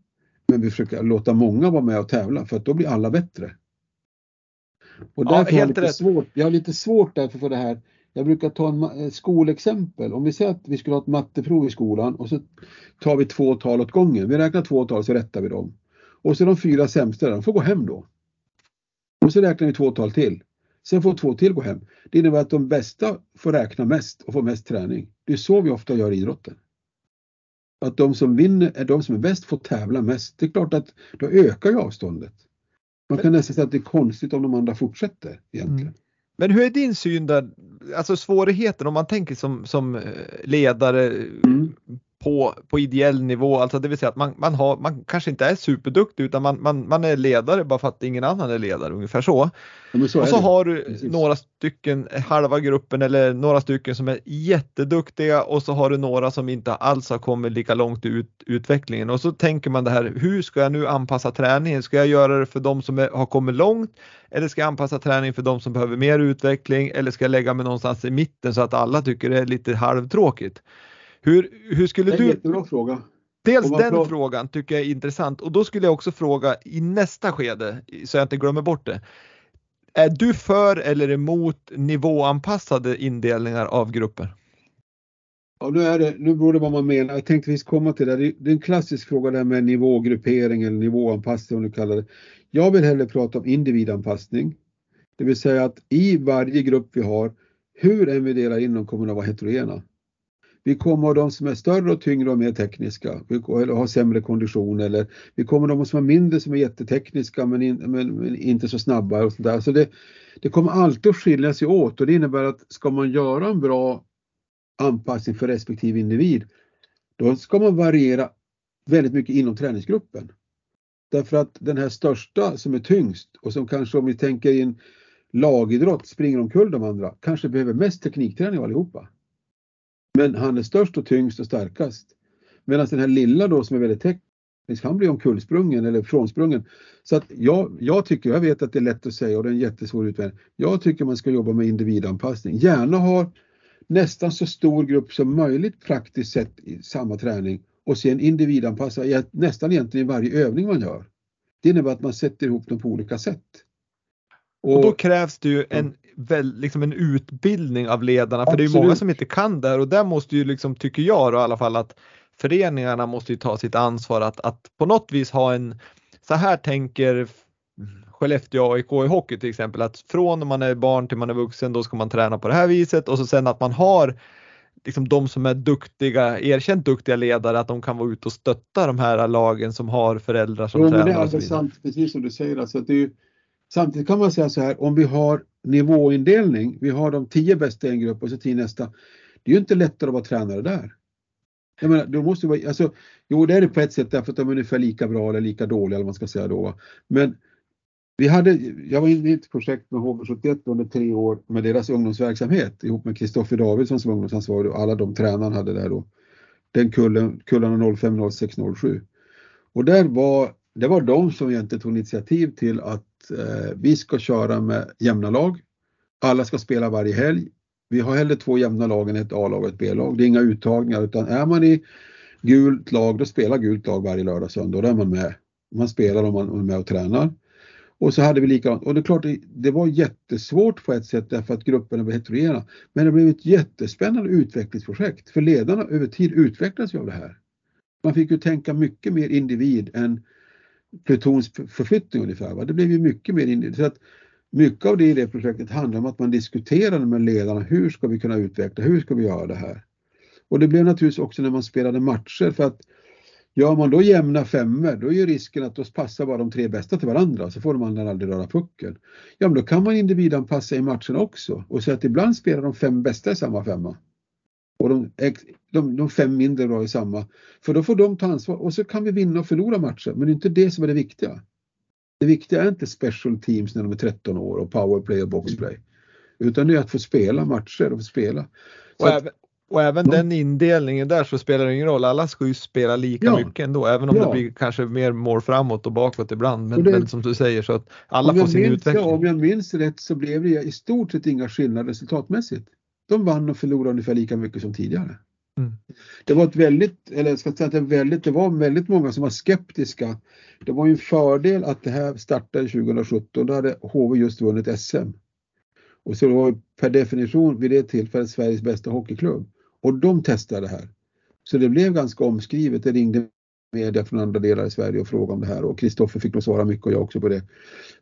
men vi försöker låta många vara med och tävla för att då blir alla bättre. Och därför ja, har jag, lite svårt, jag har lite svårt därför för det här. Jag brukar ta en eh, skolexempel. Om vi säger att vi skulle ha ett matteprov i skolan och så tar vi två tal åt gången. Vi räknar två tal så rättar vi dem. Och så de fyra sämsta, de får gå hem då. Och så räknar vi två tal till. Sen får två till gå hem. Det innebär att de bästa får räkna mest och få mest träning. Det är så vi ofta gör i idrotten. Att de som vinner är de som är bäst får tävla mest. Det är klart att då ökar ju avståndet. Man kan nästan säga att det är konstigt om de andra fortsätter egentligen. Mm. Men hur är din syn där, alltså svårigheten om man tänker som, som eh, ledare mm på, på ideell nivå, alltså det vill säga att man, man, har, man kanske inte är superduktig utan man, man, man är ledare bara för att ingen annan är ledare, ungefär så. så och så har du Precis. några stycken, halva gruppen eller några stycken som är jätteduktiga och så har du några som inte alls har kommit lika långt i ut, utvecklingen och så tänker man det här, hur ska jag nu anpassa träningen? Ska jag göra det för de som är, har kommit långt eller ska jag anpassa träningen för de som behöver mer utveckling eller ska jag lägga mig någonstans i mitten så att alla tycker det är lite halvtråkigt? Hur, hur skulle du... Jättebra fråga. Dels den pratar... frågan tycker jag är intressant och då skulle jag också fråga i nästa skede så jag inte glömmer bort det. Är du för eller emot nivåanpassade indelningar av grupper? Ja, nu, är det, nu beror det vad man menar. Jag tänkte visst komma till det. Det är en klassisk fråga det här med nivågruppering eller nivåanpassning om du kallar det. Jag vill hellre prata om individanpassning. Det vill säga att i varje grupp vi har, hur än vi delar in dem kommer de vara heterogena. Vi kommer de som är större och tyngre och mer tekniska eller har sämre kondition eller vi kommer de som är mindre som är jättetekniska men, in, men, men inte så snabba och sånt där. Så det, det kommer alltid att skilja sig åt och det innebär att ska man göra en bra anpassning för respektive individ då ska man variera väldigt mycket inom träningsgruppen. Därför att den här största som är tyngst och som kanske om vi tänker i en lagidrott springer omkull de andra kanske behöver mest teknikträning allihopa. Men han är störst och tyngst och starkast. Medan den här lilla då som är väldigt teknisk, han blir omkullsprungen eller frånsprungen. Så att jag, jag tycker, jag vet att det är lätt att säga och det är en jättesvår utmaning. Jag tycker man ska jobba med individanpassning. Gärna ha nästan så stor grupp som möjligt praktiskt sett i samma träning och sen individanpassa nästan egentligen i varje övning man gör. Det innebär att man sätter ihop dem på olika sätt. Och, och då krävs det ju en, väl, liksom en utbildning av ledarna för Absolut. det är många som inte kan det här och där måste ju liksom, tycker jag då, i alla fall att föreningarna måste ju ta sitt ansvar att, att på något vis ha en, så här tänker Skellefteå AIK i hockey till exempel att från när man är barn till man är vuxen då ska man träna på det här viset och så sen att man har liksom de som är duktiga, erkänt duktiga ledare, att de kan vara ute och stötta de här lagen som har föräldrar som jo, tränar. Det är alldeles sant, precis som du säger. Alltså, det är Samtidigt kan man säga så här, om vi har nivåindelning, vi har de tio bästa i en grupp och så tio nästa. Det är ju inte lättare att vara tränare där. Jag menar, då måste vara, alltså, jo det är det på ett sätt därför att de är ungefär lika bra eller lika dåliga eller vad man ska säga då. Men vi hade, jag var inne i ett projekt med HV71 under tre år med deras ungdomsverksamhet ihop med Kristoffer Davidsson som ungdomsansvarig och alla de tränarna hade där då. Den kullen, kullarna 05, 06, 07. Och där var, det var de som egentligen tog initiativ till att eh, vi ska köra med jämna lag. Alla ska spela varje helg. Vi har hellre två jämna lag än ett A-lag och ett B-lag. Det är inga uttagningar utan är man i gult lag, då spelar gult lag varje lördag och söndag. Då är man med. Man spelar om man är med och tränar. Och så hade vi likadant. Och det är klart, det var jättesvårt på ett sätt därför att grupperna var heterogena. Men det blev ett jättespännande utvecklingsprojekt. För ledarna över tid utvecklades ju av det här. Man fick ju tänka mycket mer individ än plutons förflyttning ungefär. Va? Det blev ju mycket mer in, så att Mycket av det i det projektet handlar om att man diskuterade med ledarna, hur ska vi kunna utveckla, hur ska vi göra det här? Och det blev naturligtvis också när man spelade matcher för att gör man då jämna femmor då är ju risken att då passar bara de tre bästa till varandra så får de andra aldrig röra pucken. Ja men då kan man individanpassa i matchen också och så att ibland spelar de fem bästa i samma femma. Och de, de, de fem mindre bra i samma. För då får de ta ansvar och så kan vi vinna och förlora matcher. Men det är inte det som är det viktiga. Det viktiga är inte special teams när de är 13 år och powerplay och boxplay. Utan det är att få spela matcher och få spela. Och, även, och även de, den indelningen där så spelar det ingen roll. Alla ska ju spela lika ja, mycket ändå. Även om ja. det blir kanske mer mål framåt och bakåt ibland. Men, det, men som du säger så att alla får sin minns, utveckling. Ja, om jag minns rätt så blev det i stort sett inga skillnader resultatmässigt de vann och förlorade ungefär lika mycket som tidigare. Mm. Det var ett väldigt, eller jag ska säga att det, väldigt, det var väldigt många som var skeptiska. Det var ju en fördel att det här startade 2017, då hade HV just vunnit SM. Och så var per definition vid det tillfället Sveriges bästa hockeyklubb. Och de testade det här. Så det blev ganska omskrivet. Det ringde media från andra delar i Sverige och frågade om det här och Kristoffer fick nog svara mycket och jag också på det.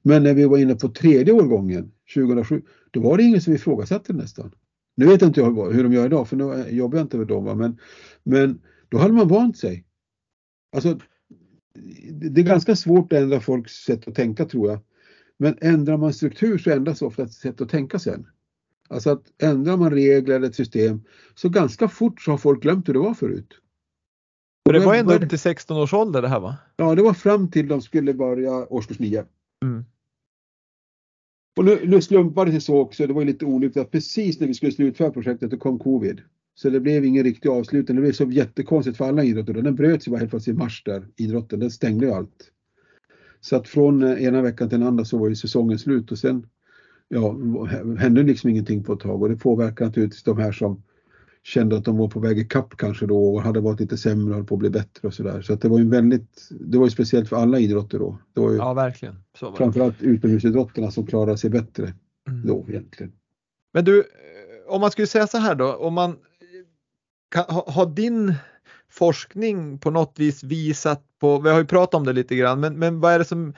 Men när vi var inne på tredje årgången 2007, då var det ingen som ifrågasatte det nästan. Nu vet inte jag hur de gör idag för nu jobbar jag inte med dem. Men, men då hade man vant sig. Alltså, det är ganska svårt att ändra folks sätt att tänka tror jag. Men ändrar man struktur så ändras ofta sätt att tänka sen. Alltså att ändrar man regler eller ett system så ganska fort så har folk glömt hur det var förut. Och det var ändå upp till 16 års ålder det här va? Ja, det var fram till de skulle börja årskurs 9. Mm. Och nu, nu slumpade det sig så också, det var lite olyckligt att precis när vi skulle slutföra projektet då kom covid. Så det blev ingen riktig avslutning. Det blev så jättekonstigt för alla idrotter. Den bröts ju bara helt plötsligt i mars där, idrotten. Den stängde ju allt. Så att från eh, ena veckan till den andra så var ju säsongen slut och sen ja, hände liksom ingenting på ett tag och det påverkar naturligtvis de här som kände att de var på väg i kapp kanske då och hade varit lite sämre och höll på att bli bättre och sådär. Så att det var ju väldigt, det var ju speciellt för alla idrotter då. Det var ju ja, verkligen. Så var framförallt utomhusidrotterna som klarade sig bättre mm. då egentligen. Men du, om man skulle säga så här då, om man kan, ha, har din forskning på något vis visat på, vi har ju pratat om det lite grann, men, men vad är det som,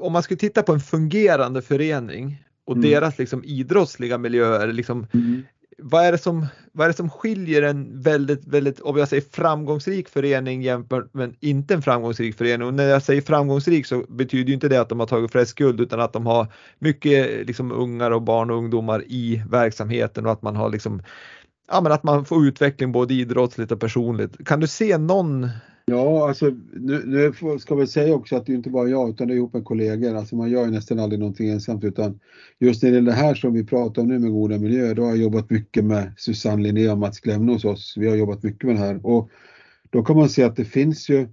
om man skulle titta på en fungerande förening och mm. deras liksom idrottsliga miljöer, liksom, mm vad är, det som, vad är det som skiljer en väldigt, väldigt, om jag säger framgångsrik förening jämfört med inte en framgångsrik förening? Och när jag säger framgångsrik så betyder inte det att de har tagit flest guld utan att de har mycket liksom ungar och barn och ungdomar i verksamheten och att man har liksom, ja men att man får utveckling både idrottsligt och personligt. Kan du se någon Ja, alltså nu, nu ska vi säga också att det är inte bara jag utan det är ihop med kollegor. Alltså man gör ju nästan aldrig någonting ensamt utan just när det gäller det här som vi pratar om nu med goda miljöer, då har jag jobbat mycket med Susanne Linné och Mats Glemne hos oss. Vi har jobbat mycket med det här och då kan man se att det finns ju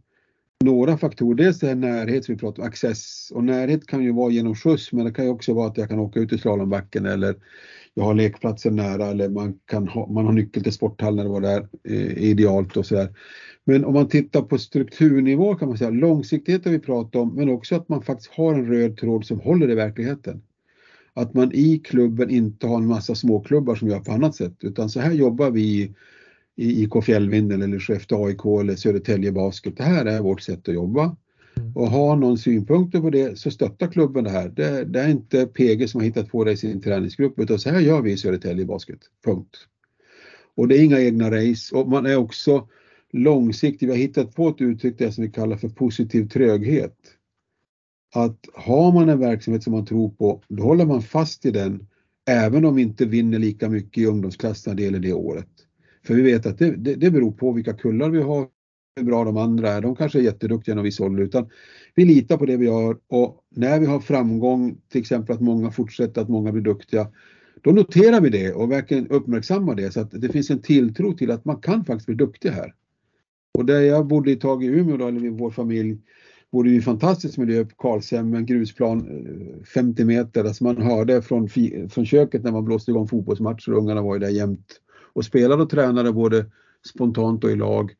några faktorer. Dels det här närhet som vi pratar om, access och närhet kan ju vara genom skjuts men det kan ju också vara att jag kan åka ut i slalombacken eller jag har lekplatsen nära eller man, kan ha, man har nyckel till sporthallen och det är där, idealt och sådär. Men om man tittar på strukturnivå kan man säga långsiktighet har vi pratat om men också att man faktiskt har en röd tråd som håller i verkligheten. Att man i klubben inte har en massa småklubbar som gör på annat sätt utan så här jobbar vi i IK Fjällvinden eller Skellefteå AIK eller Södertälje Basket. Det här är vårt sätt att jobba. Mm. Och har någon synpunkter på det så stöttar klubben det här. Det, det, är inte PG som har hittat på det i sin träningsgrupp utan så här gör vi i Södertälje Basket. Punkt. Och det är inga egna race och man är också långsiktig. Vi har hittat på ett uttryck det som vi kallar för positiv tröghet. Att har man en verksamhet som man tror på, då håller man fast i den även om vi inte vinner lika mycket i ungdomsklasserna det gäller det året. För vi vet att det, det, det beror på vilka kullar vi har, hur bra de andra är. De kanske är jätteduktiga inom viss ålder utan vi litar på det vi gör och när vi har framgång, till exempel att många fortsätter, att många blir duktiga, då noterar vi det och verkligen uppmärksammar det så att det finns en tilltro till att man kan faktiskt bli duktig här. Och där jag bodde ett tag i Umeå, då, eller vår familj, bodde i en fantastisk miljö på Karlshem med en grusplan eh, 50 meter. Alltså man hörde från, från köket när man blåste igång fotbollsmatcher och ungarna var ju där jämt och spelade och tränade både spontant och i lag.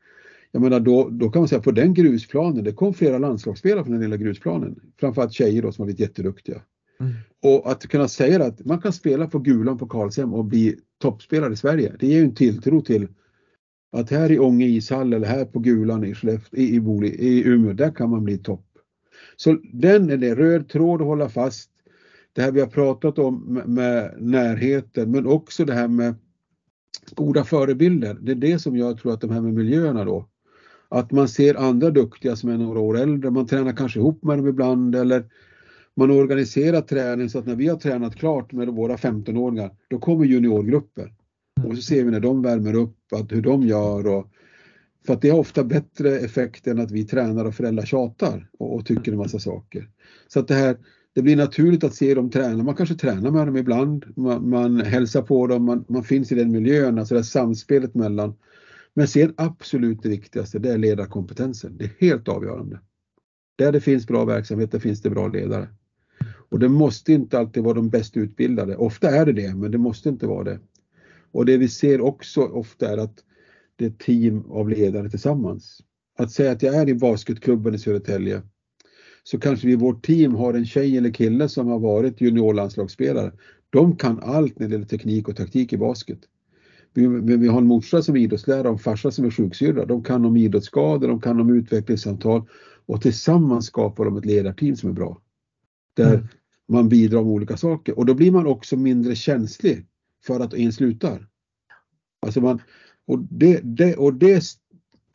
Jag menar då, då kan man säga på den grusplanen, det kom flera landslagsspelare från den lilla grusplanen. Framförallt tjejer då som har blivit jätteduktiga. Mm. Och att kunna säga att man kan spela på Gulan på Karlshem och bli toppspelare i Sverige, det ger ju en tilltro till att här i Ånge ishall eller här på Gulan i, Skellefteå, i, Boli, i Umeå, där kan man bli topp. Så den är det, röd tråd att hålla fast. Det här vi har pratat om med, med närheten men också det här med goda förebilder. Det är det som jag tror att de här med miljöerna då, att man ser andra duktiga som är några år äldre, man tränar kanske ihop med dem ibland eller man organiserar träning så att när vi har tränat klart med våra 15-åringar, då kommer juniorgrupper. Och så ser vi när de värmer upp att hur de gör och för att det har ofta bättre effekt än att vi tränar och föräldrar tjatar och, och tycker en massa saker. Så att det här, det blir naturligt att se dem träna. Man kanske tränar med dem ibland, man, man hälsar på dem, man, man, finns i den miljön, alltså det här samspelet mellan. Men sen absolut det viktigaste, det är ledarkompetensen. Det är helt avgörande. Där det finns bra verksamhet, där finns det bra ledare. Och det måste inte alltid vara de bäst utbildade. Ofta är det det, men det måste inte vara det. Och det vi ser också ofta är att det är team av ledare tillsammans. Att säga att jag är i basketklubben i Södertälje så kanske vi i vårt team har en tjej eller kille som har varit juniorlandslagsspelare. De kan allt när det gäller teknik och taktik i basket. Vi, vi har en morsa som är idrottslärare och en farsa som är sjuksyrra. De kan om idrottsskador, de kan om utvecklingssamtal och tillsammans skapar de ett ledarteam som är bra. Där mm. man bidrar med olika saker och då blir man också mindre känslig för att en slutar. Alltså man, och det, det, och det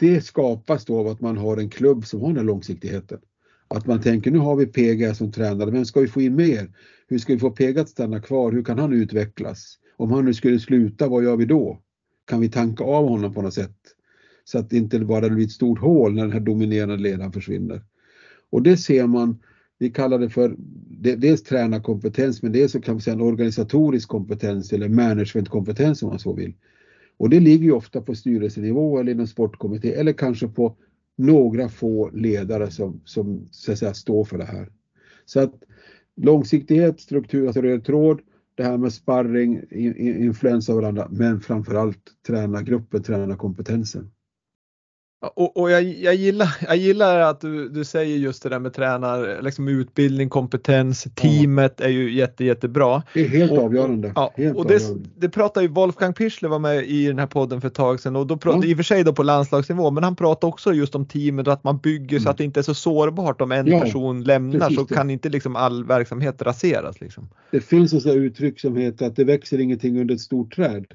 det skapas då av att man har en klubb som har den här långsiktigheten. Att man tänker nu har vi PG som tränare, men ska vi få in mer? Hur ska vi få PG att stanna kvar? Hur kan han utvecklas? Om han nu skulle sluta, vad gör vi då? Kan vi tanka av honom på något sätt? Så att det inte bara blir ett stort hål när den här dominerande ledaren försvinner. Och det ser man, vi kallar det för dels tränarkompetens men dels så kan man säga en organisatorisk kompetens eller managementkompetens om man så vill. Och det ligger ju ofta på styrelsenivå eller inom sportkommitté eller kanske på några få ledare som, som så att säga, står för det här. Så att långsiktighet, struktur, alltså röd tråd, det här med sparring, influens av varandra, men framförallt träna kompetensen. Och, och jag, jag, gillar, jag gillar att du, du säger just det där med tränar, liksom utbildning, kompetens, teamet är ju jätte, jättebra. Det är helt och, avgörande. Ja, helt och det, avgörande. det pratar ju Wolfgang Pichler var med i den här podden för ett tag sedan och då pratade, ja. i och för sig då på landslagsnivå, men han pratar också just om teamet och att man bygger mm. så att det inte är så sårbart om en ja, person lämnar så det. kan inte liksom all verksamhet raseras. Liksom. Det finns ett uttryck som heter att det växer ingenting under ett stort träd.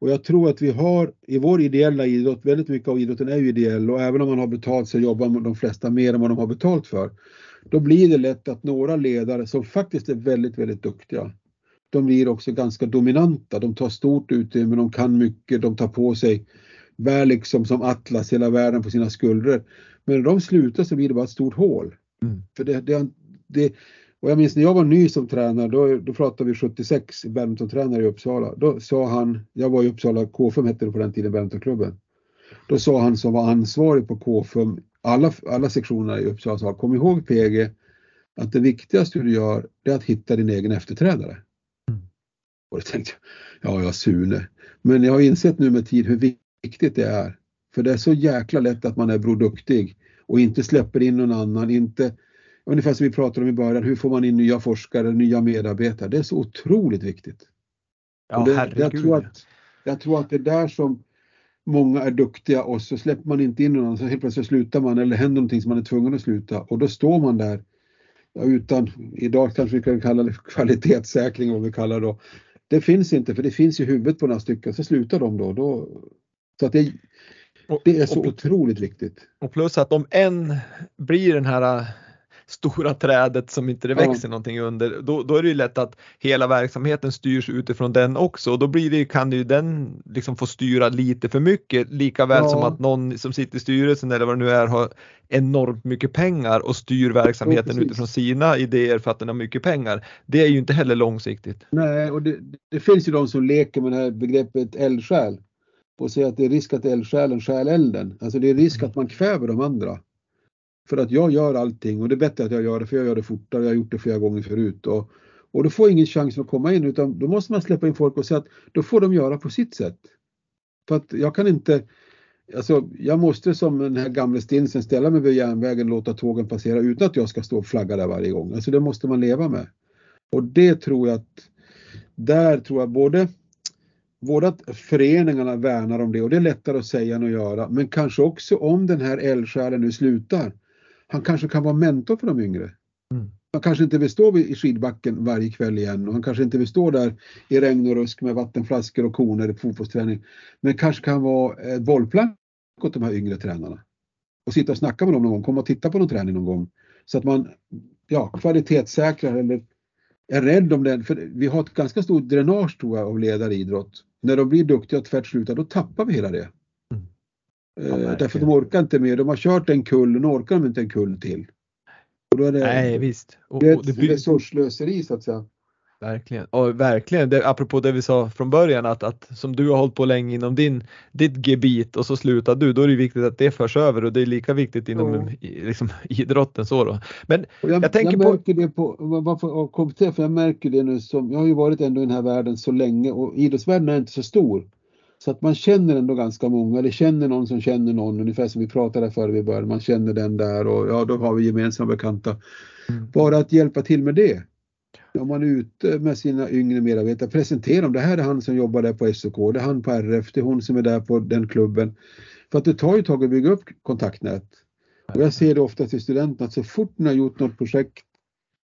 Och jag tror att vi har i vår ideella idrott, väldigt mycket av idrotten är ju ideell och även om man har betalt så jobbar de flesta mer än vad de har betalt för. Då blir det lätt att några ledare som faktiskt är väldigt, väldigt duktiga, de blir också ganska dominanta. De tar stort utrymme, de kan mycket, de tar på sig, bär liksom som Atlas hela världen på sina skuldror. Men när de slutar så blir det bara ett stort hål. Mm. För det, det, det, och jag minns när jag var ny som tränare, då, då pratade vi 76, badmintontränare i Uppsala. Då sa han, jag var i Uppsala, K5 hette det på den tiden, badmintonklubben. Då sa han som var ansvarig på K5, alla, alla sektionerna i Uppsala sa, kom ihåg PG, att det viktigaste du gör, är att hitta din egen efterträdare. Mm. Och då tänkte jag, ja, ja, Sune. Men jag har insett nu med tid hur viktigt det är. För det är så jäkla lätt att man är Bror Duktig och inte släpper in någon annan, inte Ungefär som vi pratade om i början, hur får man in nya forskare, nya medarbetare? Det är så otroligt viktigt. Ja, det, herregud. Jag tror, att, jag tror att det är där som många är duktiga och så släpper man inte in någon, så helt plötsligt slutar man eller händer någonting som man är tvungen att sluta och då står man där ja, utan, idag kanske vi kan kalla det kvalitetssäkring vad vi kallar det då. Det finns inte för det finns i huvudet på några stycken, så slutar de då. då så att det, det är så och, otroligt viktigt. Och plus att om en blir den här stora trädet som inte det växer ja. någonting under, då, då är det ju lätt att hela verksamheten styrs utifrån den också och då blir det, kan ju den liksom få styra lite för mycket lika väl ja. som att någon som sitter i styrelsen eller vad det nu är har enormt mycket pengar och styr verksamheten ja, utifrån sina idéer för att den har mycket pengar. Det är ju inte heller långsiktigt. Nej, och det, det finns ju de som leker med det här begreppet eldsjäl och säger att det är risk att eldsjälen stjäl elden. Alltså det är risk mm. att man kväver de andra. För att jag gör allting och det är bättre att jag gör det för jag gör det fortare, jag har gjort det flera gånger förut. Och, och då får ingen chans att komma in utan då måste man släppa in folk och säga att då får de göra på sitt sätt. För att jag kan inte, alltså jag måste som den här gamle stinsen ställa mig vid järnvägen och låta tågen passera utan att jag ska stå och flagga där varje gång. Alltså det måste man leva med. Och det tror jag att, där tror jag både både att föreningarna värnar om det och det är lättare att säga än att göra, men kanske också om den här eldsjälen nu slutar, han kanske kan vara mentor för de yngre. Mm. Han kanske inte vill stå i skidbacken varje kväll igen och han kanske inte vill stå där i regn och rusk med vattenflaskor och koner på fotbollsträning. Men kanske kan vara ett bollplank åt de här yngre tränarna. Och sitta och snacka med dem någon gång, komma och titta på någon träning någon gång. Så att man ja, kvalitetssäkrar eller är rädd om den. För vi har ett ganska stort dränage tror jag av ledare i idrott. När de blir duktiga och tvärt då tappar vi hela det. Ja, eh, därför de orkar inte mer. De har kört en kull, nu orkar de inte en kull till. Och då är det, Nej visst. Och, det är ett det blir... resurslöseri så att säga. Verkligen, och verkligen, det, apropå det vi sa från början att, att som du har hållit på länge inom din, ditt gebit och så slutar du, då är det viktigt att det förs över och det är lika viktigt inom ja. liksom, idrotten. Så då. Men jag, jag, tänker jag märker på... det på, varför, för jag märker det nu som, jag har ju varit ändå i den här världen så länge och idrottsvärlden är inte så stor. Så att man känner ändå ganska många, eller känner någon som känner någon, ungefär som vi pratade före vi började, man känner den där och ja, då har vi gemensamma bekanta. Mm. Bara att hjälpa till med det. Om man är ute med sina yngre medarbetare, presentera dem. Det här är han som jobbar där på SOK, det är han på RF, det är hon som är där på den klubben. För att det tar ju tag att bygga upp kontaktnät. Och jag ser det ofta till studenterna att så fort ni har gjort något projekt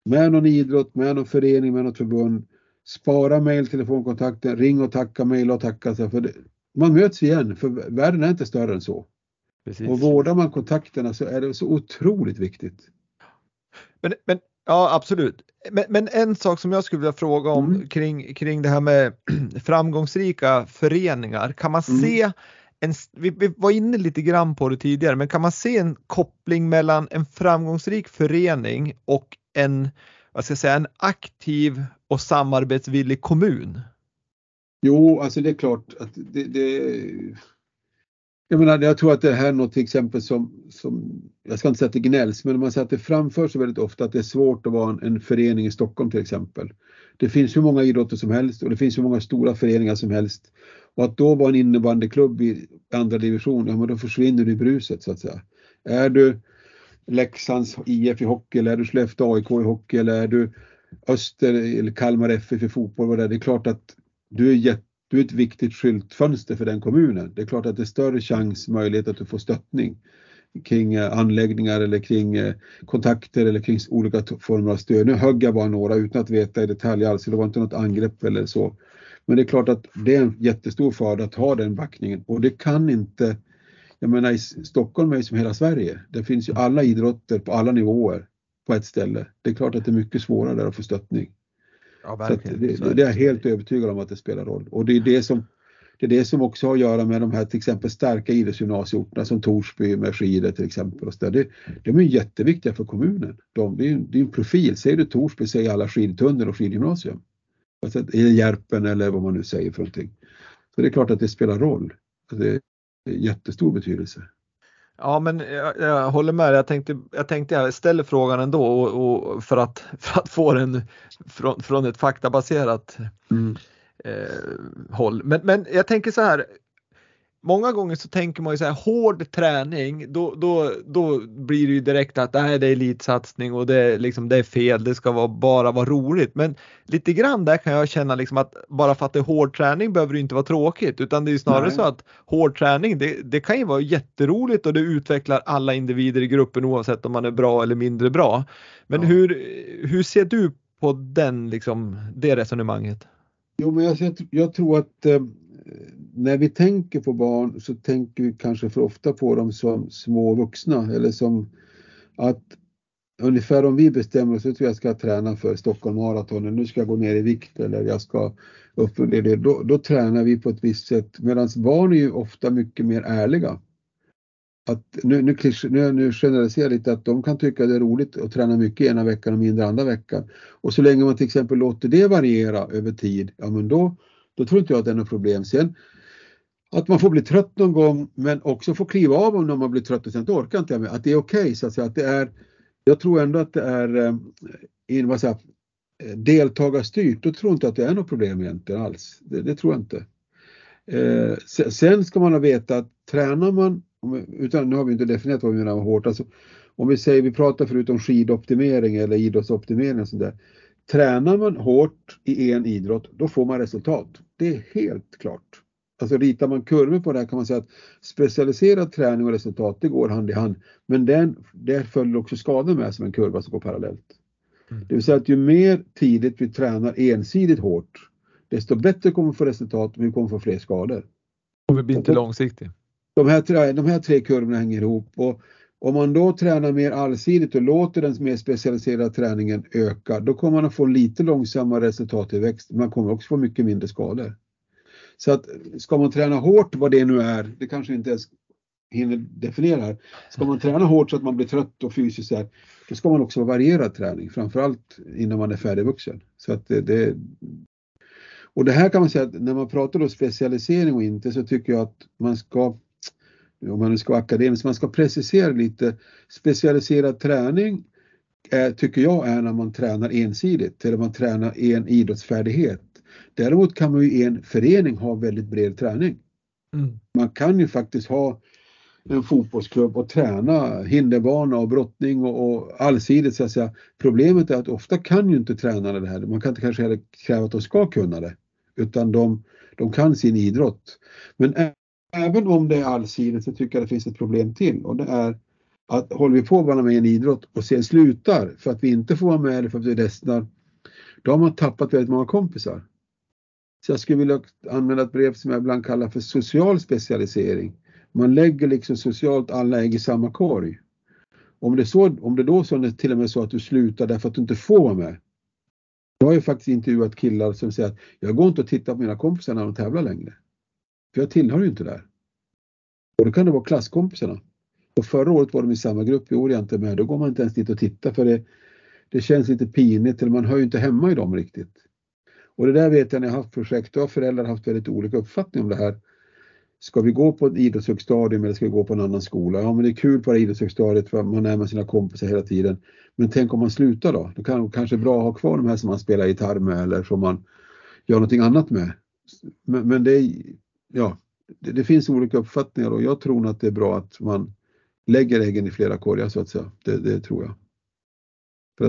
med någon idrott, med någon förening, med något förbund, spara mejl, telefonkontakten, ring och tacka, mejla och tacka. För det, man möts igen, för världen är inte större än så. Precis. Och vårdar man kontakterna så är det så otroligt viktigt. Men, men ja, absolut. Men, men, en sak som jag skulle vilja fråga om mm. kring, kring det här med *clears throat* framgångsrika föreningar. Kan man mm. se en, vi, vi, var inne lite grann på det tidigare, men kan man se en koppling mellan en framgångsrik förening och en, vad ska jag säga, en aktiv och samarbetsvillig kommun? Jo, alltså det är klart att det, det jag menar, jag tror att det här är något till exempel som, som jag ska inte säga att det gnälls, men man säger att det framförs väldigt ofta att det är svårt att vara en, en förening i Stockholm till exempel. Det finns hur många idrotter som helst och det finns hur många stora föreningar som helst. Och att då vara en innebandyklubb i andra division, ja men då försvinner du i bruset så att säga. Är du Leksands IF i hockey eller är du Skellefteå AIK i hockey eller är du Öster eller Kalmar FF i fotboll, vad det, är, det är klart att du är, jätt, du är ett viktigt skyltfönster för den kommunen. Det är klart att det är större chans, möjlighet att du får stöttning kring eh, anläggningar eller kring eh, kontakter eller kring olika former av stöd. Nu högg jag bara några utan att veta i detalj alls, det var inte något angrepp eller så. Men det är klart att det är en jättestor fördel att ha den backningen och det kan inte, jag menar i Stockholm är ju som hela Sverige, det finns ju alla idrotter på alla nivåer på ett ställe. Det är klart att det är mycket svårare där att få stöttning. Ja, verkligen. Det, det, det, är jag helt övertygad om att det spelar roll och det är det som det är det som också har att göra med de här till exempel starka idrottsgymnasieorterna som Torsby med skidor till exempel. Och så det, de är jätteviktiga för kommunen. De, det, är, det är en profil. Säger du Torsby säger alla skidtunnor och skidgymnasium. Alltså, eller Järpen eller vad man nu säger för någonting. Så det är klart att det spelar roll. Det jättestor betydelse. Ja men jag, jag, håller med jag tänkte, jag tänkte jag ställer frågan ändå och, och för, att, *laughs* för att få den från, från ett faktabaserat mm. eh, håll. Men, men jag tänker så här, många gånger så tänker man ju så här hård träning, då, då, då blir det ju direkt att nej, det är elitsatsning och det, är, liksom, det är fel, det ska vara, bara vara roligt. Men lite grann där kan jag känna liksom att bara för att det är hård träning behöver det inte vara tråkigt utan det är snarare nej. så att hård träning det, det kan ju vara jätteroligt och det utvecklar alla individer i gruppen oavsett om man är bra eller mindre bra. Men ja. hur, hur ser du på den, liksom, det resonemanget? Jo, men jag, jag tror att eh, när vi tänker på barn så tänker vi kanske för ofta på dem som små vuxna eller som att ungefär om vi bestämmer oss att jag ska träna för Stockholm Marathon, nu ska jag gå ner i vikt eller jag ska upp det, då, då tränar vi på ett visst sätt medan barn är ju ofta mycket mer ärliga. Att nu, nu, nu, nu generaliserar jag lite att de kan tycka det är roligt att träna mycket ena veckan och mindre andra veckan. Och så länge man till exempel låter det variera över tid, ja men då, då tror inte jag att det är något problem. Sen att man får bli trött någon gång men också får kliva av om när man blir trött och sen orkar inte jag med. Att det är okej okay, så att säga. Att det är, jag tror ändå att det är eh, in, vad säger, deltagarstyrt. Då tror jag inte att det är något problem egentligen alls. Det, det tror jag inte. Eh, sen ska man ha veta att tränar man, utan nu har vi inte definierat vad vi menar med hårt, alltså, om vi säger, vi pratar förut om skidoptimering eller idrottsoptimering och sånt där. Tränar man hårt i en idrott, då får man resultat. Det är helt klart. Alltså ritar man kurvor på det här kan man säga att specialiserad träning och resultat det går hand i hand. Men den, där följer också skador med som en kurva som går parallellt. Mm. Det vill säga att ju mer tidigt vi tränar ensidigt hårt, desto bättre kommer vi få resultat och vi kommer få fler skador. Och vi blir inte långsiktiga. De här, de här tre kurvorna hänger ihop och om man då tränar mer allsidigt och låter den mer specialiserade träningen öka, då kommer man att få lite långsammare resultattillväxt. Man kommer också få mycket mindre skador. Så att ska man träna hårt, vad det nu är, det kanske inte ens hinner definiera här. Ska man träna hårt så att man blir trött och fysiskt här, då ska man också ha varierad träning, framförallt innan man är färdigvuxen. Så att det, det, och det här kan man säga att när man pratar om specialisering och inte så tycker jag att man ska om man ska vara akademisk, man ska precisera lite. Specialiserad träning är, tycker jag är när man tränar ensidigt, eller man tränar en idrottsfärdighet. Däremot kan man ju i en förening ha väldigt bred träning. Mm. Man kan ju faktiskt ha en fotbollsklubb och träna hinderbana och brottning och, och allsidigt så att säga. Problemet är att ofta kan ju inte tränarna det här. Man kan inte kanske heller kräva att de ska kunna det. Utan de, de kan sin idrott. Men även om det är allsidigt så tycker jag det finns ett problem till och det är att håller vi på bara med en idrott och sen slutar för att vi inte får vara med eller för att vi ledsnar, då har man tappat väldigt många kompisar. Så jag skulle vilja använda ett brev som jag ibland kallar för social specialisering. Man lägger liksom socialt alla ägg i samma korg. Om det, så, om det då så är till och med så att du slutar därför att du inte får vara med. Jag har ju faktiskt intervjuat killar som säger att jag går inte och tittar på mina kompisar när de tävlar längre. För jag tillhör ju inte där. Och då kan det vara klasskompisarna. Och förra året var de i samma grupp, i år är jag inte med. Då går man inte ens dit och tittar för det, det känns lite pinigt eller man hör ju inte hemma i dem riktigt. Och det där vet jag när jag haft projekt, då har föräldrar haft väldigt olika uppfattning om det här. Ska vi gå på ett idrottshögstadium eller ska vi gå på en annan skola? Ja men det är kul på det idrottshögstadiet för man är med sina kompisar hela tiden. Men tänk om man slutar då? Det kan kanske bra att ha kvar de här som man spelar gitarr med eller som man gör någonting annat med. Men, men det, är, ja, det, det, finns olika uppfattningar och jag tror att det är bra att man lägger äggen i flera korgar så att säga. Det, det tror jag.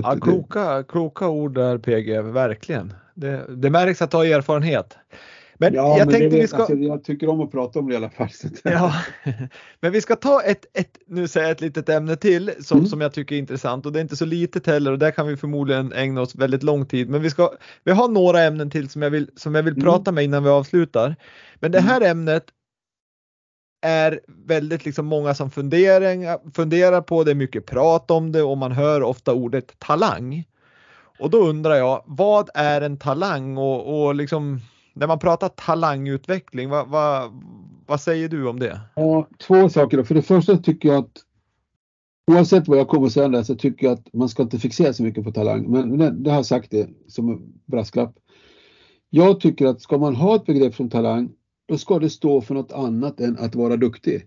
ja, kloka, kloka ord där PG, verkligen. Det, det märks att du har erfarenhet. Men ja, jag men tänkte det, vi ska... Alltså, jag tycker om att prata om det i alla fall. *laughs* ja, men vi ska ta ett, ett, nu säger ett litet ämne till som, mm. som jag tycker är intressant och det är inte så litet heller och där kan vi förmodligen ägna oss väldigt lång tid. Men vi ska, vi har några ämnen till som jag vill, som jag vill mm. prata med innan vi avslutar. Men det här mm. ämnet är väldigt liksom många som funderar, funderar på det, mycket prat om det och man hör ofta ordet talang. Och då undrar jag, vad är en talang och, och liksom när man pratar talangutveckling, vad, vad, vad säger du om det? Ja, två saker. Då. För det första tycker jag att oavsett vad jag kommer säga där så tycker jag att man ska inte fixera så mycket på talang. Men det, det har jag sagt det som brasklapp. Jag tycker att ska man ha ett begrepp som talang, då ska det stå för något annat än att vara duktig.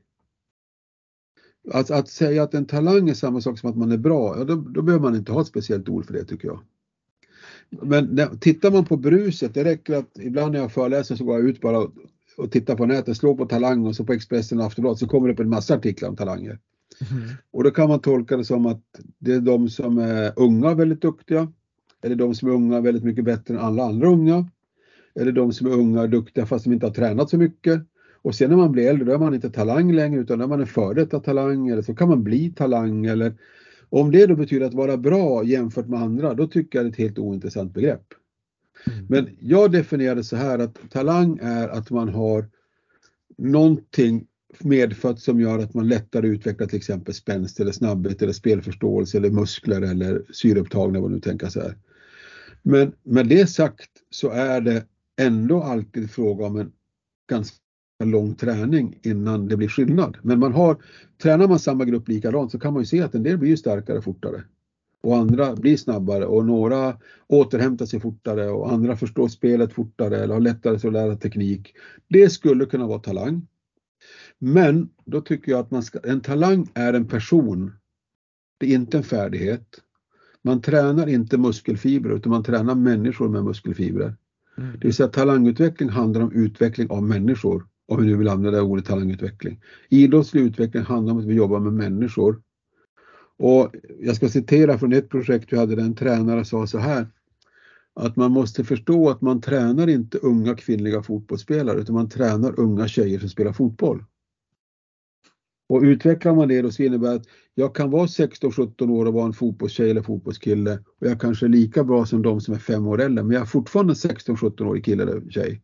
Att, att säga att en talang är samma sak som att man är bra, ja, då, då behöver man inte ha ett speciellt ord för det tycker jag. Men när, tittar man på bruset, det räcker att ibland när jag föreläser så går jag ut bara och, och tittar på nätet, slår på Talang och så på Expressen och Aftonbladet så kommer det upp en massa artiklar om talanger. Mm. Och då kan man tolka det som att det är de som är unga väldigt duktiga. Eller de som är unga väldigt mycket bättre än alla andra unga. Eller de som är unga och duktiga fast de inte har tränat så mycket. Och sen när man blir äldre då är man inte talang längre utan då är man en före detta talang eller så kan man bli talang eller om det då betyder att vara bra jämfört med andra, då tycker jag det är ett helt ointressant begrepp. Mm. Men jag definierar det så här att talang är att man har någonting medfött som gör att man lättare utvecklar till exempel spänst eller snabbhet eller spelförståelse eller muskler eller syreupptagning vad nu tänker så här. Men med det sagt så är det ändå alltid fråga om en ganska lång träning innan det blir skillnad. Men man har, tränar man samma grupp likadant så kan man ju se att en del blir starkare fortare. Och andra blir snabbare och några återhämtar sig fortare och andra förstår spelet fortare eller har lättare att lära teknik. Det skulle kunna vara talang. Men då tycker jag att man ska, en talang är en person. Det är inte en färdighet. Man tränar inte muskelfibrer utan man tränar människor med muskelfibrer. Mm. Det vill säga talangutveckling handlar om utveckling av människor om vi nu vill använda det ordet talangutveckling. Idrottslig utveckling handlar om att vi jobbar med människor. Och jag ska citera från ett projekt vi hade där en tränare sa så här att man måste förstå att man tränar inte unga kvinnliga fotbollsspelare utan man tränar unga tjejer som spelar fotboll. Och utvecklar man det då så innebär det att jag kan vara 16-17 år och vara en fotbollstjej eller fotbollskille och jag kanske är lika bra som de som är fem år äldre men jag är fortfarande en 16-17-årig kille eller tjej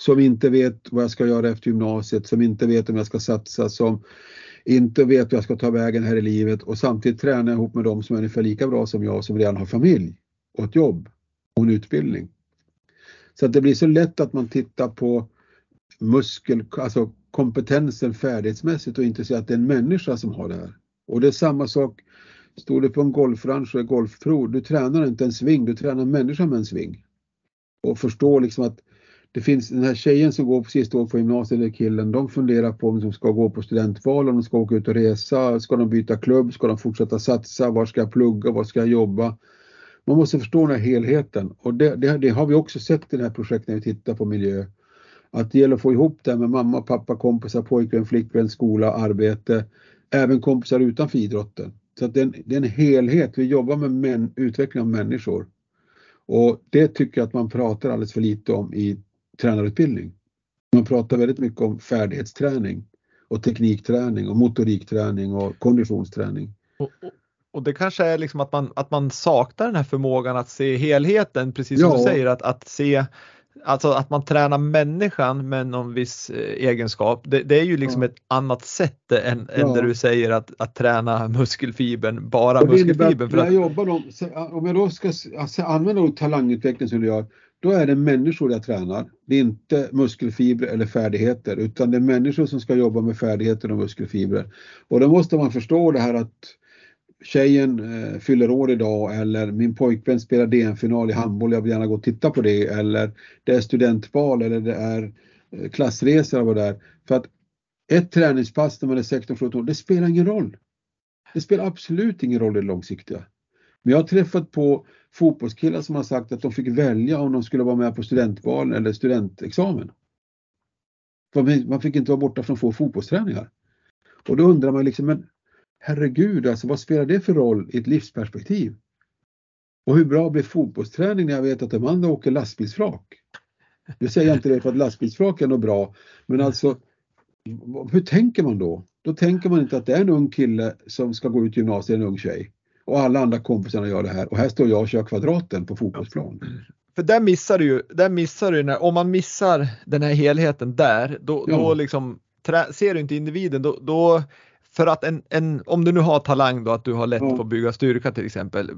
som inte vet vad jag ska göra efter gymnasiet, som inte vet om jag ska satsa, som inte vet hur jag ska ta vägen här i livet och samtidigt träna ihop med dem som är ungefär lika bra som jag som redan har familj och ett jobb och en utbildning. Så att det blir så lätt att man tittar på muskel, alltså kompetensen färdighetsmässigt och inte ser att det är en människa som har det här. Och det är samma sak, står du på en golfranch och är golfpro, du tränar inte en sving, du tränar en människa med en sving. Och förstår liksom att det finns den här tjejen som går på sista året på gymnasiet, eller killen, de funderar på om de ska gå på studentval, om de ska åka ut och resa, ska de byta klubb, ska de fortsätta satsa, var ska jag plugga, var ska jag jobba? Man måste förstå den här helheten och det, det, det har vi också sett i det här projektet när vi tittar på miljö. Att det gäller att få ihop det med mamma, pappa, kompisar, pojkvän, flickvän, skola, arbete, även kompisar utanför idrotten. Så att det, är en, det är en helhet, vi jobbar med män, utveckling av människor. Och det tycker jag att man pratar alldeles för lite om i tränarutbildning. Man pratar väldigt mycket om färdighetsträning och teknikträning och motorikträning och konditionsträning. Och, och, det kanske är liksom att man, att man saknar den här förmågan att se helheten, precis som ja. du säger, att, att se alltså att man tränar människan med någon viss eh, egenskap, det, det är ju liksom Ja. ett annat sätt än, än Ja. där du säger att, att träna muskelfibern, bara muskelfibern. För att, jag jobbar så- om jag då ska alltså använda talangutveckling som du gör, då är det människor jag tränar. Det är inte muskelfibrer eller färdigheter, utan det är människor som ska jobba med färdigheter och muskelfibrer. Och då måste man förstå det här att tjejen eh, fyller år idag eller min pojkvän spelar DM-final i handboll, jag vill gärna gå och titta på det eller det är studentbal eller det är eh, klassresor och vad det är. För att ett träningspass när man är 16-17 år, det spelar ingen roll. Det spelar absolut ingen roll i det långsiktiga. Men jag har träffat på fotbollskillar som har sagt att de fick välja om de skulle vara med på studentbalen eller studentexamen. Man fick inte vara borta från få fotbollsträningar. Och då undrar man liksom, men herregud, alltså, vad spelar det för roll i ett livsperspektiv? Och hur bra blir fotbollsträning när jag vet att de andra åker lastbilsflak? Nu säger jag inte det för att lastbilsflak är något bra, men alltså hur tänker man då? Då tänker man inte att det är en ung kille som ska gå ut gymnasiet, en ung tjej. Och alla andra kompisarna gör det här och här står jag och kör kvadraten på fotbollsplan. för där missar du ju, där missar du när, om man missar den här helheten där, då, Ja. då liksom trä, ser du inte individen, då, då för att en, en, om du nu har talang då, att du har lätt Ja. på att bygga styrka till exempel.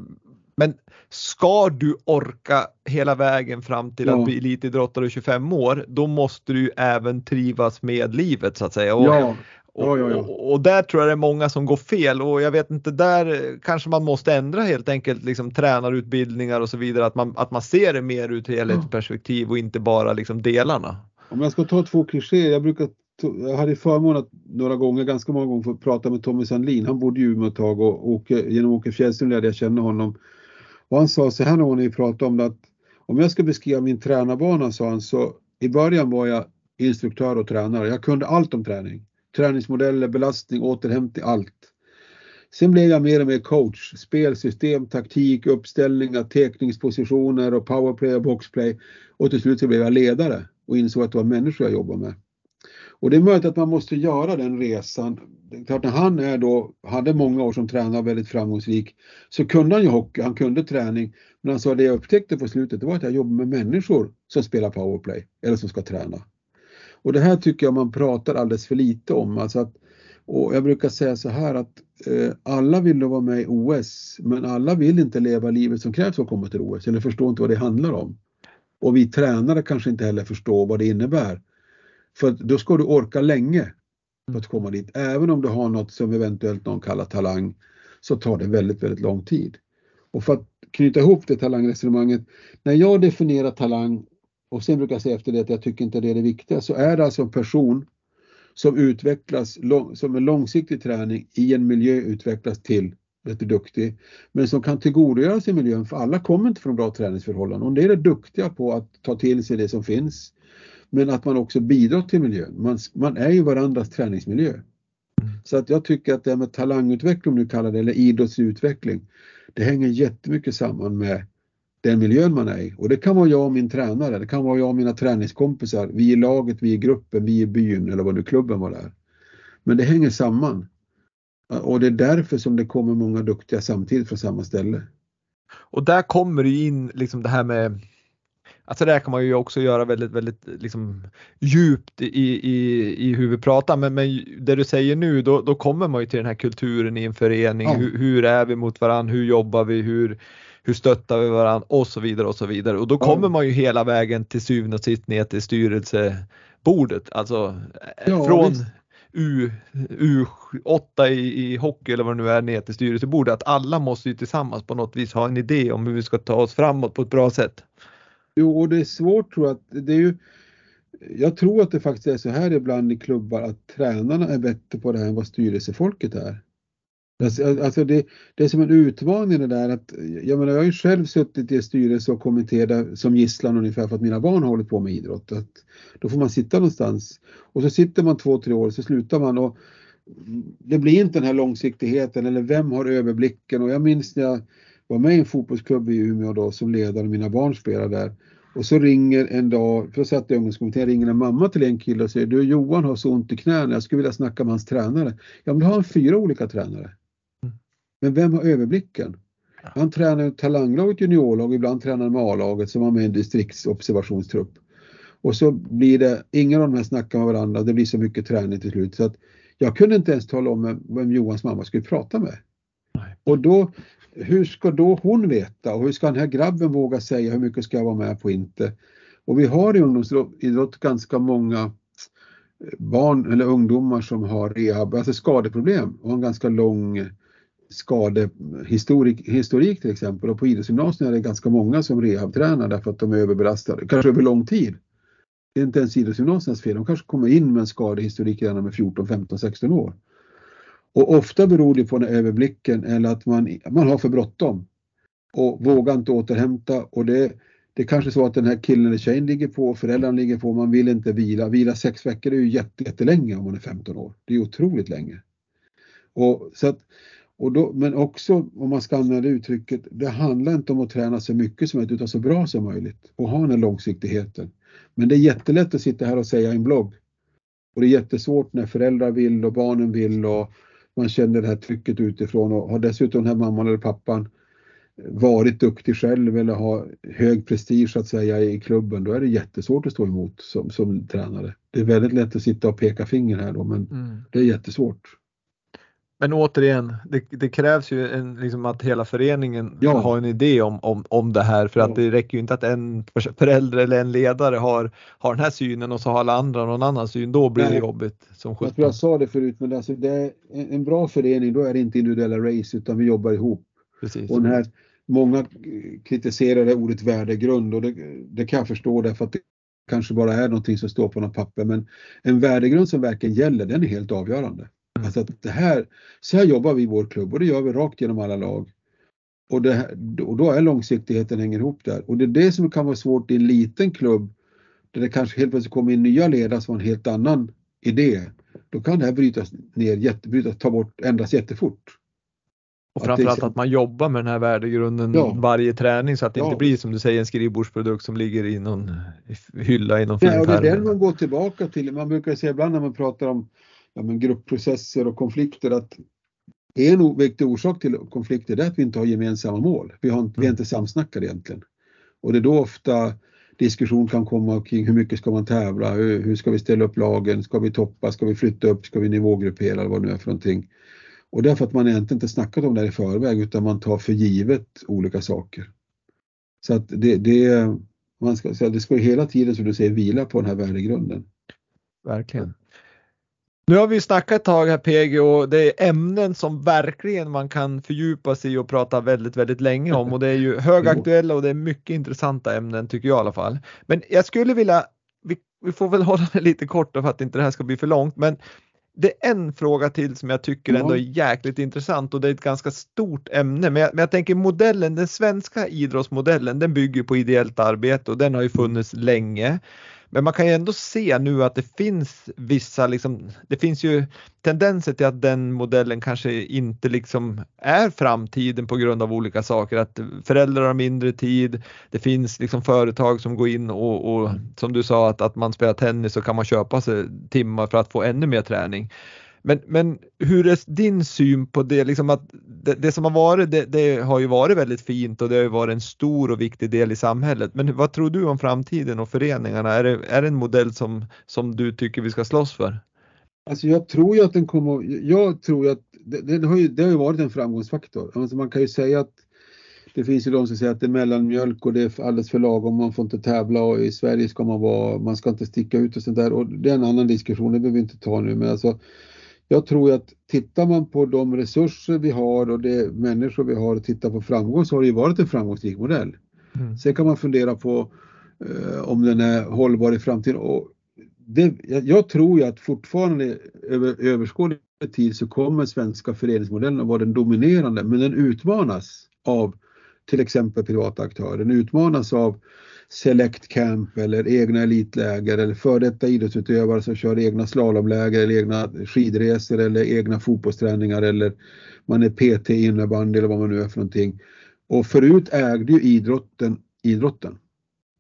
Men ska du orka hela vägen fram till Ja. att bli elitidrottare och 25 år, då måste du även trivas med livet så att säga. Och, Ja, och, och, och där tror jag det är många som går fel och jag vet inte, där kanske man måste ändra helt enkelt liksom tränarutbildningar och så vidare, att man, att man ser det mer ur ett helhetsperspektiv och inte bara liksom delarna. Om jag ska ta två klichéer, jag brukar jag hade förmånen att några gånger, ganska många gånger, få prata med Tommy Sandlin. Han bodde i Umeå ett tag och Åke, genom Åke Fjällström lärde jag känna honom. Och han sa så här när vi pratade om det att om jag ska beskriva min tränarbana, sa han, så i början var jag instruktör och tränare. Jag kunde allt om träning. Träningsmodeller, belastning, återhämtning, allt. Sen blev jag mer och mer coach. Spelsystem, taktik, uppställningar, tekningspositioner och powerplay och boxplay. Och till slut så blev jag ledare och insåg att det var människor jag jobbade med. Och det är möjligt att man måste göra den resan. Det är klart, när han är då, hade många år som tränare och väldigt framgångsrik så kunde han ju hockey, han kunde träning. Men han sa det jag upptäckte på slutet det var att jag jobbar med människor som spelar powerplay eller som ska träna. Och det här tycker jag man pratar alldeles för lite om. Alltså att, och jag brukar säga så här att eh, alla vill då vara med i OS men alla vill inte leva livet som krävs för att komma till OS eller förstår inte vad det handlar om. Och vi tränare kanske inte heller förstår vad det innebär. För då ska du orka länge för att komma dit. Även om du har något som eventuellt någon kallar talang så tar det väldigt, väldigt lång tid. Och för att knyta ihop det talangresonemanget. När jag definierar talang och sen brukar jag säga efter det att jag tycker inte det är det viktiga så är det alltså en person som utvecklas, som en långsiktig träning i en miljö utvecklas till väldigt duktig, men som kan tillgodogöra sig miljön för alla kommer inte från bra träningsförhållanden. Och det är det duktiga på att ta till sig det som finns, men att man också bidrar till miljön. Man, man är ju varandras träningsmiljö. Så att jag tycker att det här med talangutveckling, om du kallar det, eller idrottsutveckling, det hänger jättemycket samman med den miljön man är i. Och det kan vara jag och min tränare, det kan vara jag och mina träningskompisar, vi i laget, vi i gruppen, vi i byn eller vad nu klubben var där. Men det hänger samman. Och det är därför som det kommer många duktiga samtidigt från samma ställe. Och där kommer det ju in liksom det här med Alltså där kan man ju också göra väldigt, väldigt liksom djupt i, i, i hur vi pratar men, men det du säger nu då, då kommer man ju till den här kulturen i en förening. Ja. Hur, hur är vi mot varandra? Hur jobbar vi? Hur, hur stöttar vi varandra? Och så vidare och så vidare. Och då kommer man ju hela vägen till syvende och sist ner till styrelsebordet. Alltså eh, Ja, från visst. U, U8 i, i hockey eller vad det nu är ner till styrelsebordet. Att alla måste ju tillsammans på något vis ha en idé om hur vi ska ta oss framåt på ett bra sätt. Jo, och det är svårt tror jag. Att det är ju, jag tror att det faktiskt är så här ibland i klubbar att tränarna är bättre på det här än vad styrelsefolket är. Alltså, alltså, det, det är som en utmaning det där att, jag menar jag har ju själv suttit i styrelse och kommenterat som gisslan ungefär för att mina barn har hållit på med idrott. Att då får man sitta någonstans och så sitter man två, tre år och så slutar man och det blir inte den här långsiktigheten eller vem har överblicken och jag minns när jag var med i en fotbollsklubb i Umeå då som ledare och mina barn spelade där. Och så ringer en dag, för jag satt i ungdomskommittén, ringer en mamma till en kille och säger du Johan har så ont i knäna, jag skulle vilja snacka med hans tränare. Ja men då har han fyra olika tränare. Men vem har överblicken? Han tränar ett talanglag, ett juniorlag, ibland tränar med A-laget som var med i en distriktsobservationstrupp. Och så blir det, ingen av de här snackar med varandra, det blir så mycket träning till slut. Så att jag kunde inte ens tala om vem Johans mamma skulle prata med. Nej. Och då, hur ska då hon veta och hur ska den här grabben våga säga hur mycket ska jag vara med på inte? Och vi har i ungdomsidrott ganska många barn eller ungdomar som har rehab, alltså skadeproblem och en ganska lång skadehistorik historik till exempel och på idrottsgymnasierna är det ganska många som rehabtränar därför att de är överbelastade, kanske över lång tid. Det är inte ens idrottsgymnasiernas fel, de kanske kommer in med en skadehistorik redan med 14, 15, 16 år. Och ofta beror det på den överblicken eller att man, man har för bråttom och vågar inte återhämta och det, det är kanske så att den här killen eller tjejen ligger på, föräldrarna ligger på, man vill inte vila. Vila sex veckor är ju jättelänge om man är 15 år. Det är otroligt länge. Och, så att, och då, men också om man ska använda uttrycket, det handlar inte om att träna så mycket som möjligt utan så bra som möjligt och ha den här långsiktigheten. Men det är jättelätt att sitta här och säga i en blogg. Och det är jättesvårt när föräldrar vill och barnen vill och man känner det här trycket utifrån och har dessutom den här mamman eller pappan varit duktig själv eller har hög prestige så att säga i klubben, då är det jättesvårt att stå emot som, som tränare. Det är väldigt lätt att sitta och peka finger här då, men mm. det är jättesvårt. Men återigen, det, det krävs ju en, liksom att hela föreningen ja. har en idé om, om, om det här för att det räcker ju inte att en förälder eller en ledare har, har den här synen och så har alla andra någon annan syn. Då blir Nej. det jobbigt. Som jag tror jag sa det förut, men alltså det är en bra förening, då är det inte individuella race utan vi jobbar ihop. Precis. Och den här, många kritiserar det ordet värdegrund och det, det kan jag förstå därför att det kanske bara är någonting som står på något papper men en värdegrund som verkligen gäller den är helt avgörande. Mm. Alltså att det här, så här jobbar vi i vår klubb och det gör vi rakt genom alla lag. Och, det, och då är långsiktigheten hänger ihop där. Och det är det som kan vara svårt i en liten klubb där det kanske helt plötsligt kommer in nya ledare som har en helt annan idé. Då kan det här brytas ner, jätte, brytas, ta bort, ändras jättefort. Och framförallt att, att man jobbar med den här värdegrunden ja. varje träning så att det ja. inte blir som du säger en skrivbordsprodukt som ligger i någon hylla i någon Nej, och Det är den man går tillbaka till. Man brukar säga ibland när man pratar om ja, men gruppprocesser och konflikter att en viktig orsak till konflikter är att vi inte har gemensamma mål. Vi, har inte, vi är mm. inte samsnackade egentligen. Och det är då ofta diskussion kan komma kring hur mycket ska man tävla, hur, hur ska vi ställa upp lagen, ska vi toppa, ska vi flytta upp, ska vi nivågruppera eller vad det nu är för någonting. Och det är för att man egentligen inte snackat om det i förväg utan man tar för givet olika saker. Så att det, det, man ska, det ska hela tiden som du säger vila på den här värdegrunden. Verkligen. Nu har vi snackat ett tag här PG och det är ämnen som verkligen man kan fördjupa sig i och prata väldigt, väldigt länge om och det är ju högaktuella och det är mycket intressanta ämnen tycker jag i alla fall. Men jag skulle vilja, vi, vi får väl *laughs* hålla det lite kort för att inte det här ska bli för långt, men det är en fråga till som jag tycker ändå är jäkligt intressant och det är ett ganska stort ämne. Men jag, men jag tänker modellen, den svenska idrottsmodellen, den bygger på ideellt arbete och den har ju funnits länge. Men man kan ju ändå se nu att det finns vissa, liksom, det finns ju tendenser till att den modellen kanske inte liksom är framtiden på grund av olika saker. Att föräldrar har mindre tid, det finns liksom företag som går in och, och som du sa att, att man spelar tennis så kan man köpa sig timmar för att få ännu mer träning. Men, men hur är din syn på det? Liksom att det, det som har varit, det, det, har ju varit väldigt fint och det har ju varit en stor och viktig del i samhället. Men vad tror du om framtiden och föreningarna? Är det, är det en modell som, som du tycker vi ska slåss för? Alltså jag tror ju att den kommer, jag tror att det, det har, ju, det har ju varit en framgångsfaktor. Alltså man kan ju säga att det finns ju de som säger att det är mellanmjölk och det är alldeles för lagom, man får inte tävla och i Sverige ska man vara, man ska inte sticka ut och sånt där och det är en annan diskussion, det behöver vi inte ta nu men alltså jag tror att tittar man på de resurser vi har och de människor vi har och tittar på framgång så har det ju varit en framgångsrik modell. Mm. Sen kan man fundera på eh, om den är hållbar i framtiden. Och det, jag tror ju att fortfarande över överskådlig tid så kommer svenska föreningsmodellen att vara den dominerande men den utmanas av till exempel privata aktörer. Den utmanas av Select Camp eller egna elitläger eller för detta idrottsutövare som kör egna slalomläger eller egna skidresor eller egna fotbollsträningar eller man är PT innebandy eller vad man nu är för någonting. Och förut ägde ju idrotten idrotten.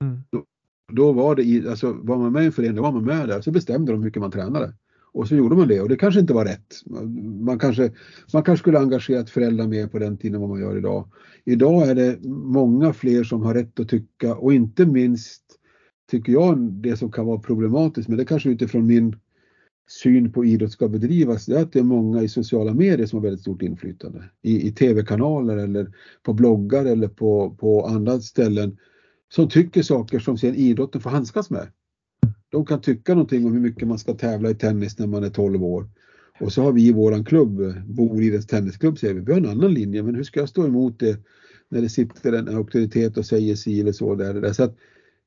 Mm. Då, då, var det, alltså var man med i en förening, då var man med där, så bestämde de hur mycket man tränade. Och så gjorde man det och det kanske inte var rätt. Man kanske, man kanske skulle engagerat föräldrar mer på den tiden än vad man gör idag. Idag är det många fler som har rätt att tycka och inte minst tycker jag, det som kan vara problematiskt, men det kanske utifrån min syn på idrott ska bedrivas, det är att det är många i sociala medier som har väldigt stort inflytande. I, i tv-kanaler eller på bloggar eller på, på andra ställen som tycker saker som sen idrotten får handskas med. De kan tycka någonting om hur mycket man ska tävla i tennis när man är 12 år. Och så har vi i våran klubb, Bolidens tennisklubb, säger vi, vi har en annan linje, men hur ska jag stå emot det när det sitter en auktoritet och säger si eller så där, där. Så att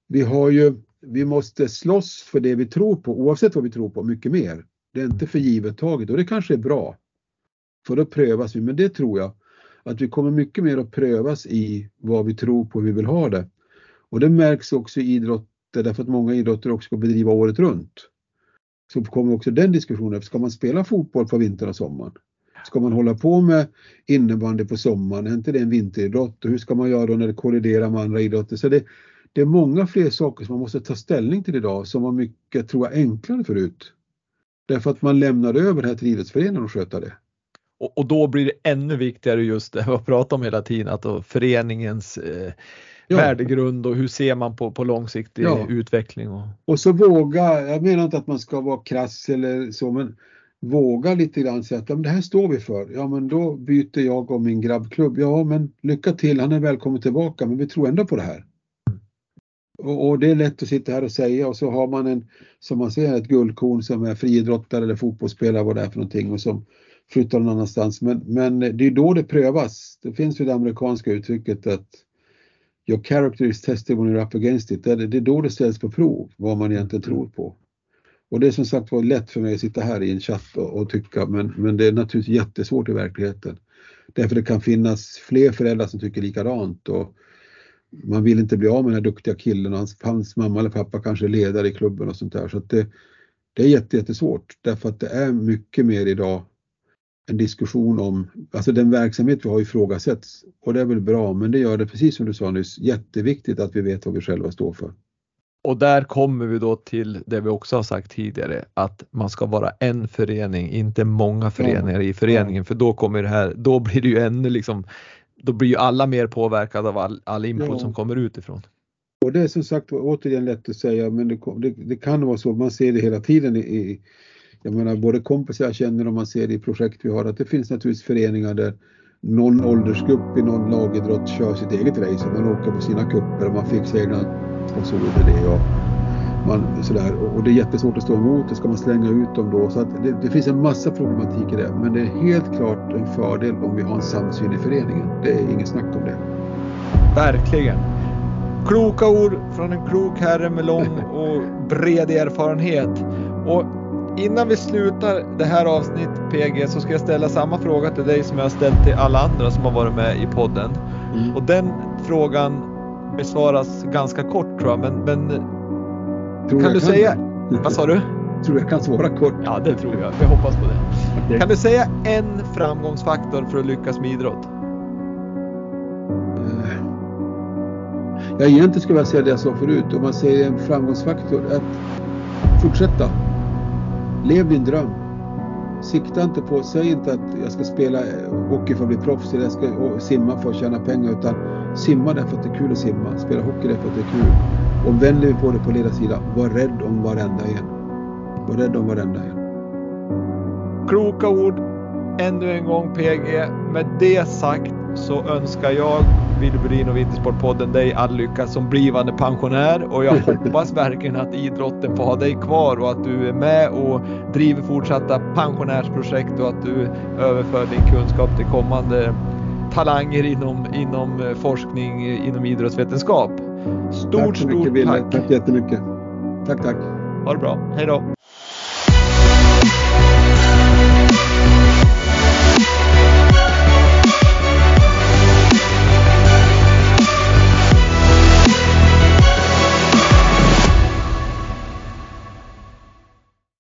vi har ju, vi måste slåss för det vi tror på, oavsett vad vi tror på, mycket mer. Det är inte för givet taget och det kanske är bra. För då prövas vi, men det tror jag att vi kommer mycket mer att prövas i vad vi tror på, hur vi vill ha det. Och det märks också i idrott idrotter därför att många idrotter också ska bedriva året runt. Så kommer också den diskussionen, ska man spela fotboll på vintern och sommaren? Ska man hålla på med innebandy på sommaren? Är inte det en vinteridrott? Och hur ska man göra då när det kolliderar med andra idrotter? Så det, det är många fler saker som man måste ta ställning till idag som var mycket, tror jag, enklare förut. Därför att man lämnade över det här till idrottsföreningen att sköta det. Och, och, då blir det ännu viktigare just det vi har pratat om hela tiden, att då föreningens eh, ja. värdegrund och hur ser man på, på långsiktig ja. utveckling. Och... och så våga, jag menar inte att man ska vara krass eller så, men våga lite grann säga att ja, det här står vi för. Ja men då byter jag och min grabbklubb. Ja men lycka till, han är välkommen tillbaka men vi tror ändå på det här. Och, och, det är lätt att sitta här och säga och så har man en, som man ser, ett guldkorn som är friidrottare eller fotbollsspelare vad det är för någonting och som flyttar någon annanstans. Men, men det är då det prövas. Det finns ju det amerikanska uttrycket att your character is tested when you're up against it. Det är, det är då det ställs på prov vad man egentligen tror på. Och det är som sagt var lätt för mig att sitta här i en chatt och, och, tycka men, men det är naturligtvis jättesvårt i verkligheten. Därför det kan finnas fler föräldrar som tycker likadant och man vill inte bli av med den här duktiga killen och hans, hans mamma eller pappa kanske är ledare i klubben och sånt där. Så det, det är jättesvårt därför att det är mycket mer idag en diskussion om, alltså den verksamhet vi har ifrågasätts och det är väl bra men det gör det precis som du sa nyss jätteviktigt att vi vet vad vi själva står för. Och där kommer vi då till det vi också har sagt tidigare att man ska vara en förening, inte många föreningar ja. i föreningen ja. för då kommer det här, då blir det ju ännu liksom, då blir ju alla mer påverkade av all, all input ja. som kommer utifrån. Och det är som sagt återigen lätt att säga men det, det, det kan vara så, man ser det hela tiden i, jag menar både kompisar jag känner och man ser det i projekt vi har att det finns naturligtvis föreningar där någon åldersgrupp i någon lagidrott kör sitt eget race och man åker på sina kupper och man fixar egna gjorde det. Och, man, sådär. och det är jättesvårt att stå emot det. Ska man slänga ut dem då? Så att det, det, finns en massa problematik i det. Men det är helt klart en fördel om vi har en samsyn i föreningen. Det är inget snack om det. Verkligen. Kloka ord från en klok herre med lång *laughs* och bred erfarenhet. Och innan vi slutar det här avsnittet PG så ska jag ställa samma fråga till dig som jag har ställt till alla andra som har varit med i podden. Mm. Och den frågan besvaras ganska kort tror jag, men, men tror kan du kan. säga? Vad sa du? Tror jag kan svara kort. Ja, det tror jag. Jag hoppas på det. Okay. Kan du säga en framgångsfaktor för att lyckas med idrott? Eh, ja, egentligen skulle jag säga det jag sa förut. Om man säger en framgångsfaktor, att fortsätta. Lev din dröm. Sikta inte på, säg inte att jag ska spela hockey för att bli proffs eller jag ska simma för att tjäna pengar utan simma därför att det är kul att simma, spela hockey därför att det är kul. Och vänder vi på det på ledarsidan, var rädd om varenda en. Var rädd om varenda en. Kloka ord ännu en gång PG. Med det sagt så önskar jag Willy Burin och Vintersportpodden dig all lycka som blivande pensionär och jag *laughs* hoppas verkligen att idrotten får ha dig kvar och att du är med och driver fortsatta pensionärsprojekt och att du överför din kunskap till kommande talanger inom, inom eh, forskning inom idrottsvetenskap. Stort, tack så mycket, stort tack. Tack jättemycket. Tack, tack. Ha det bra. Hej då.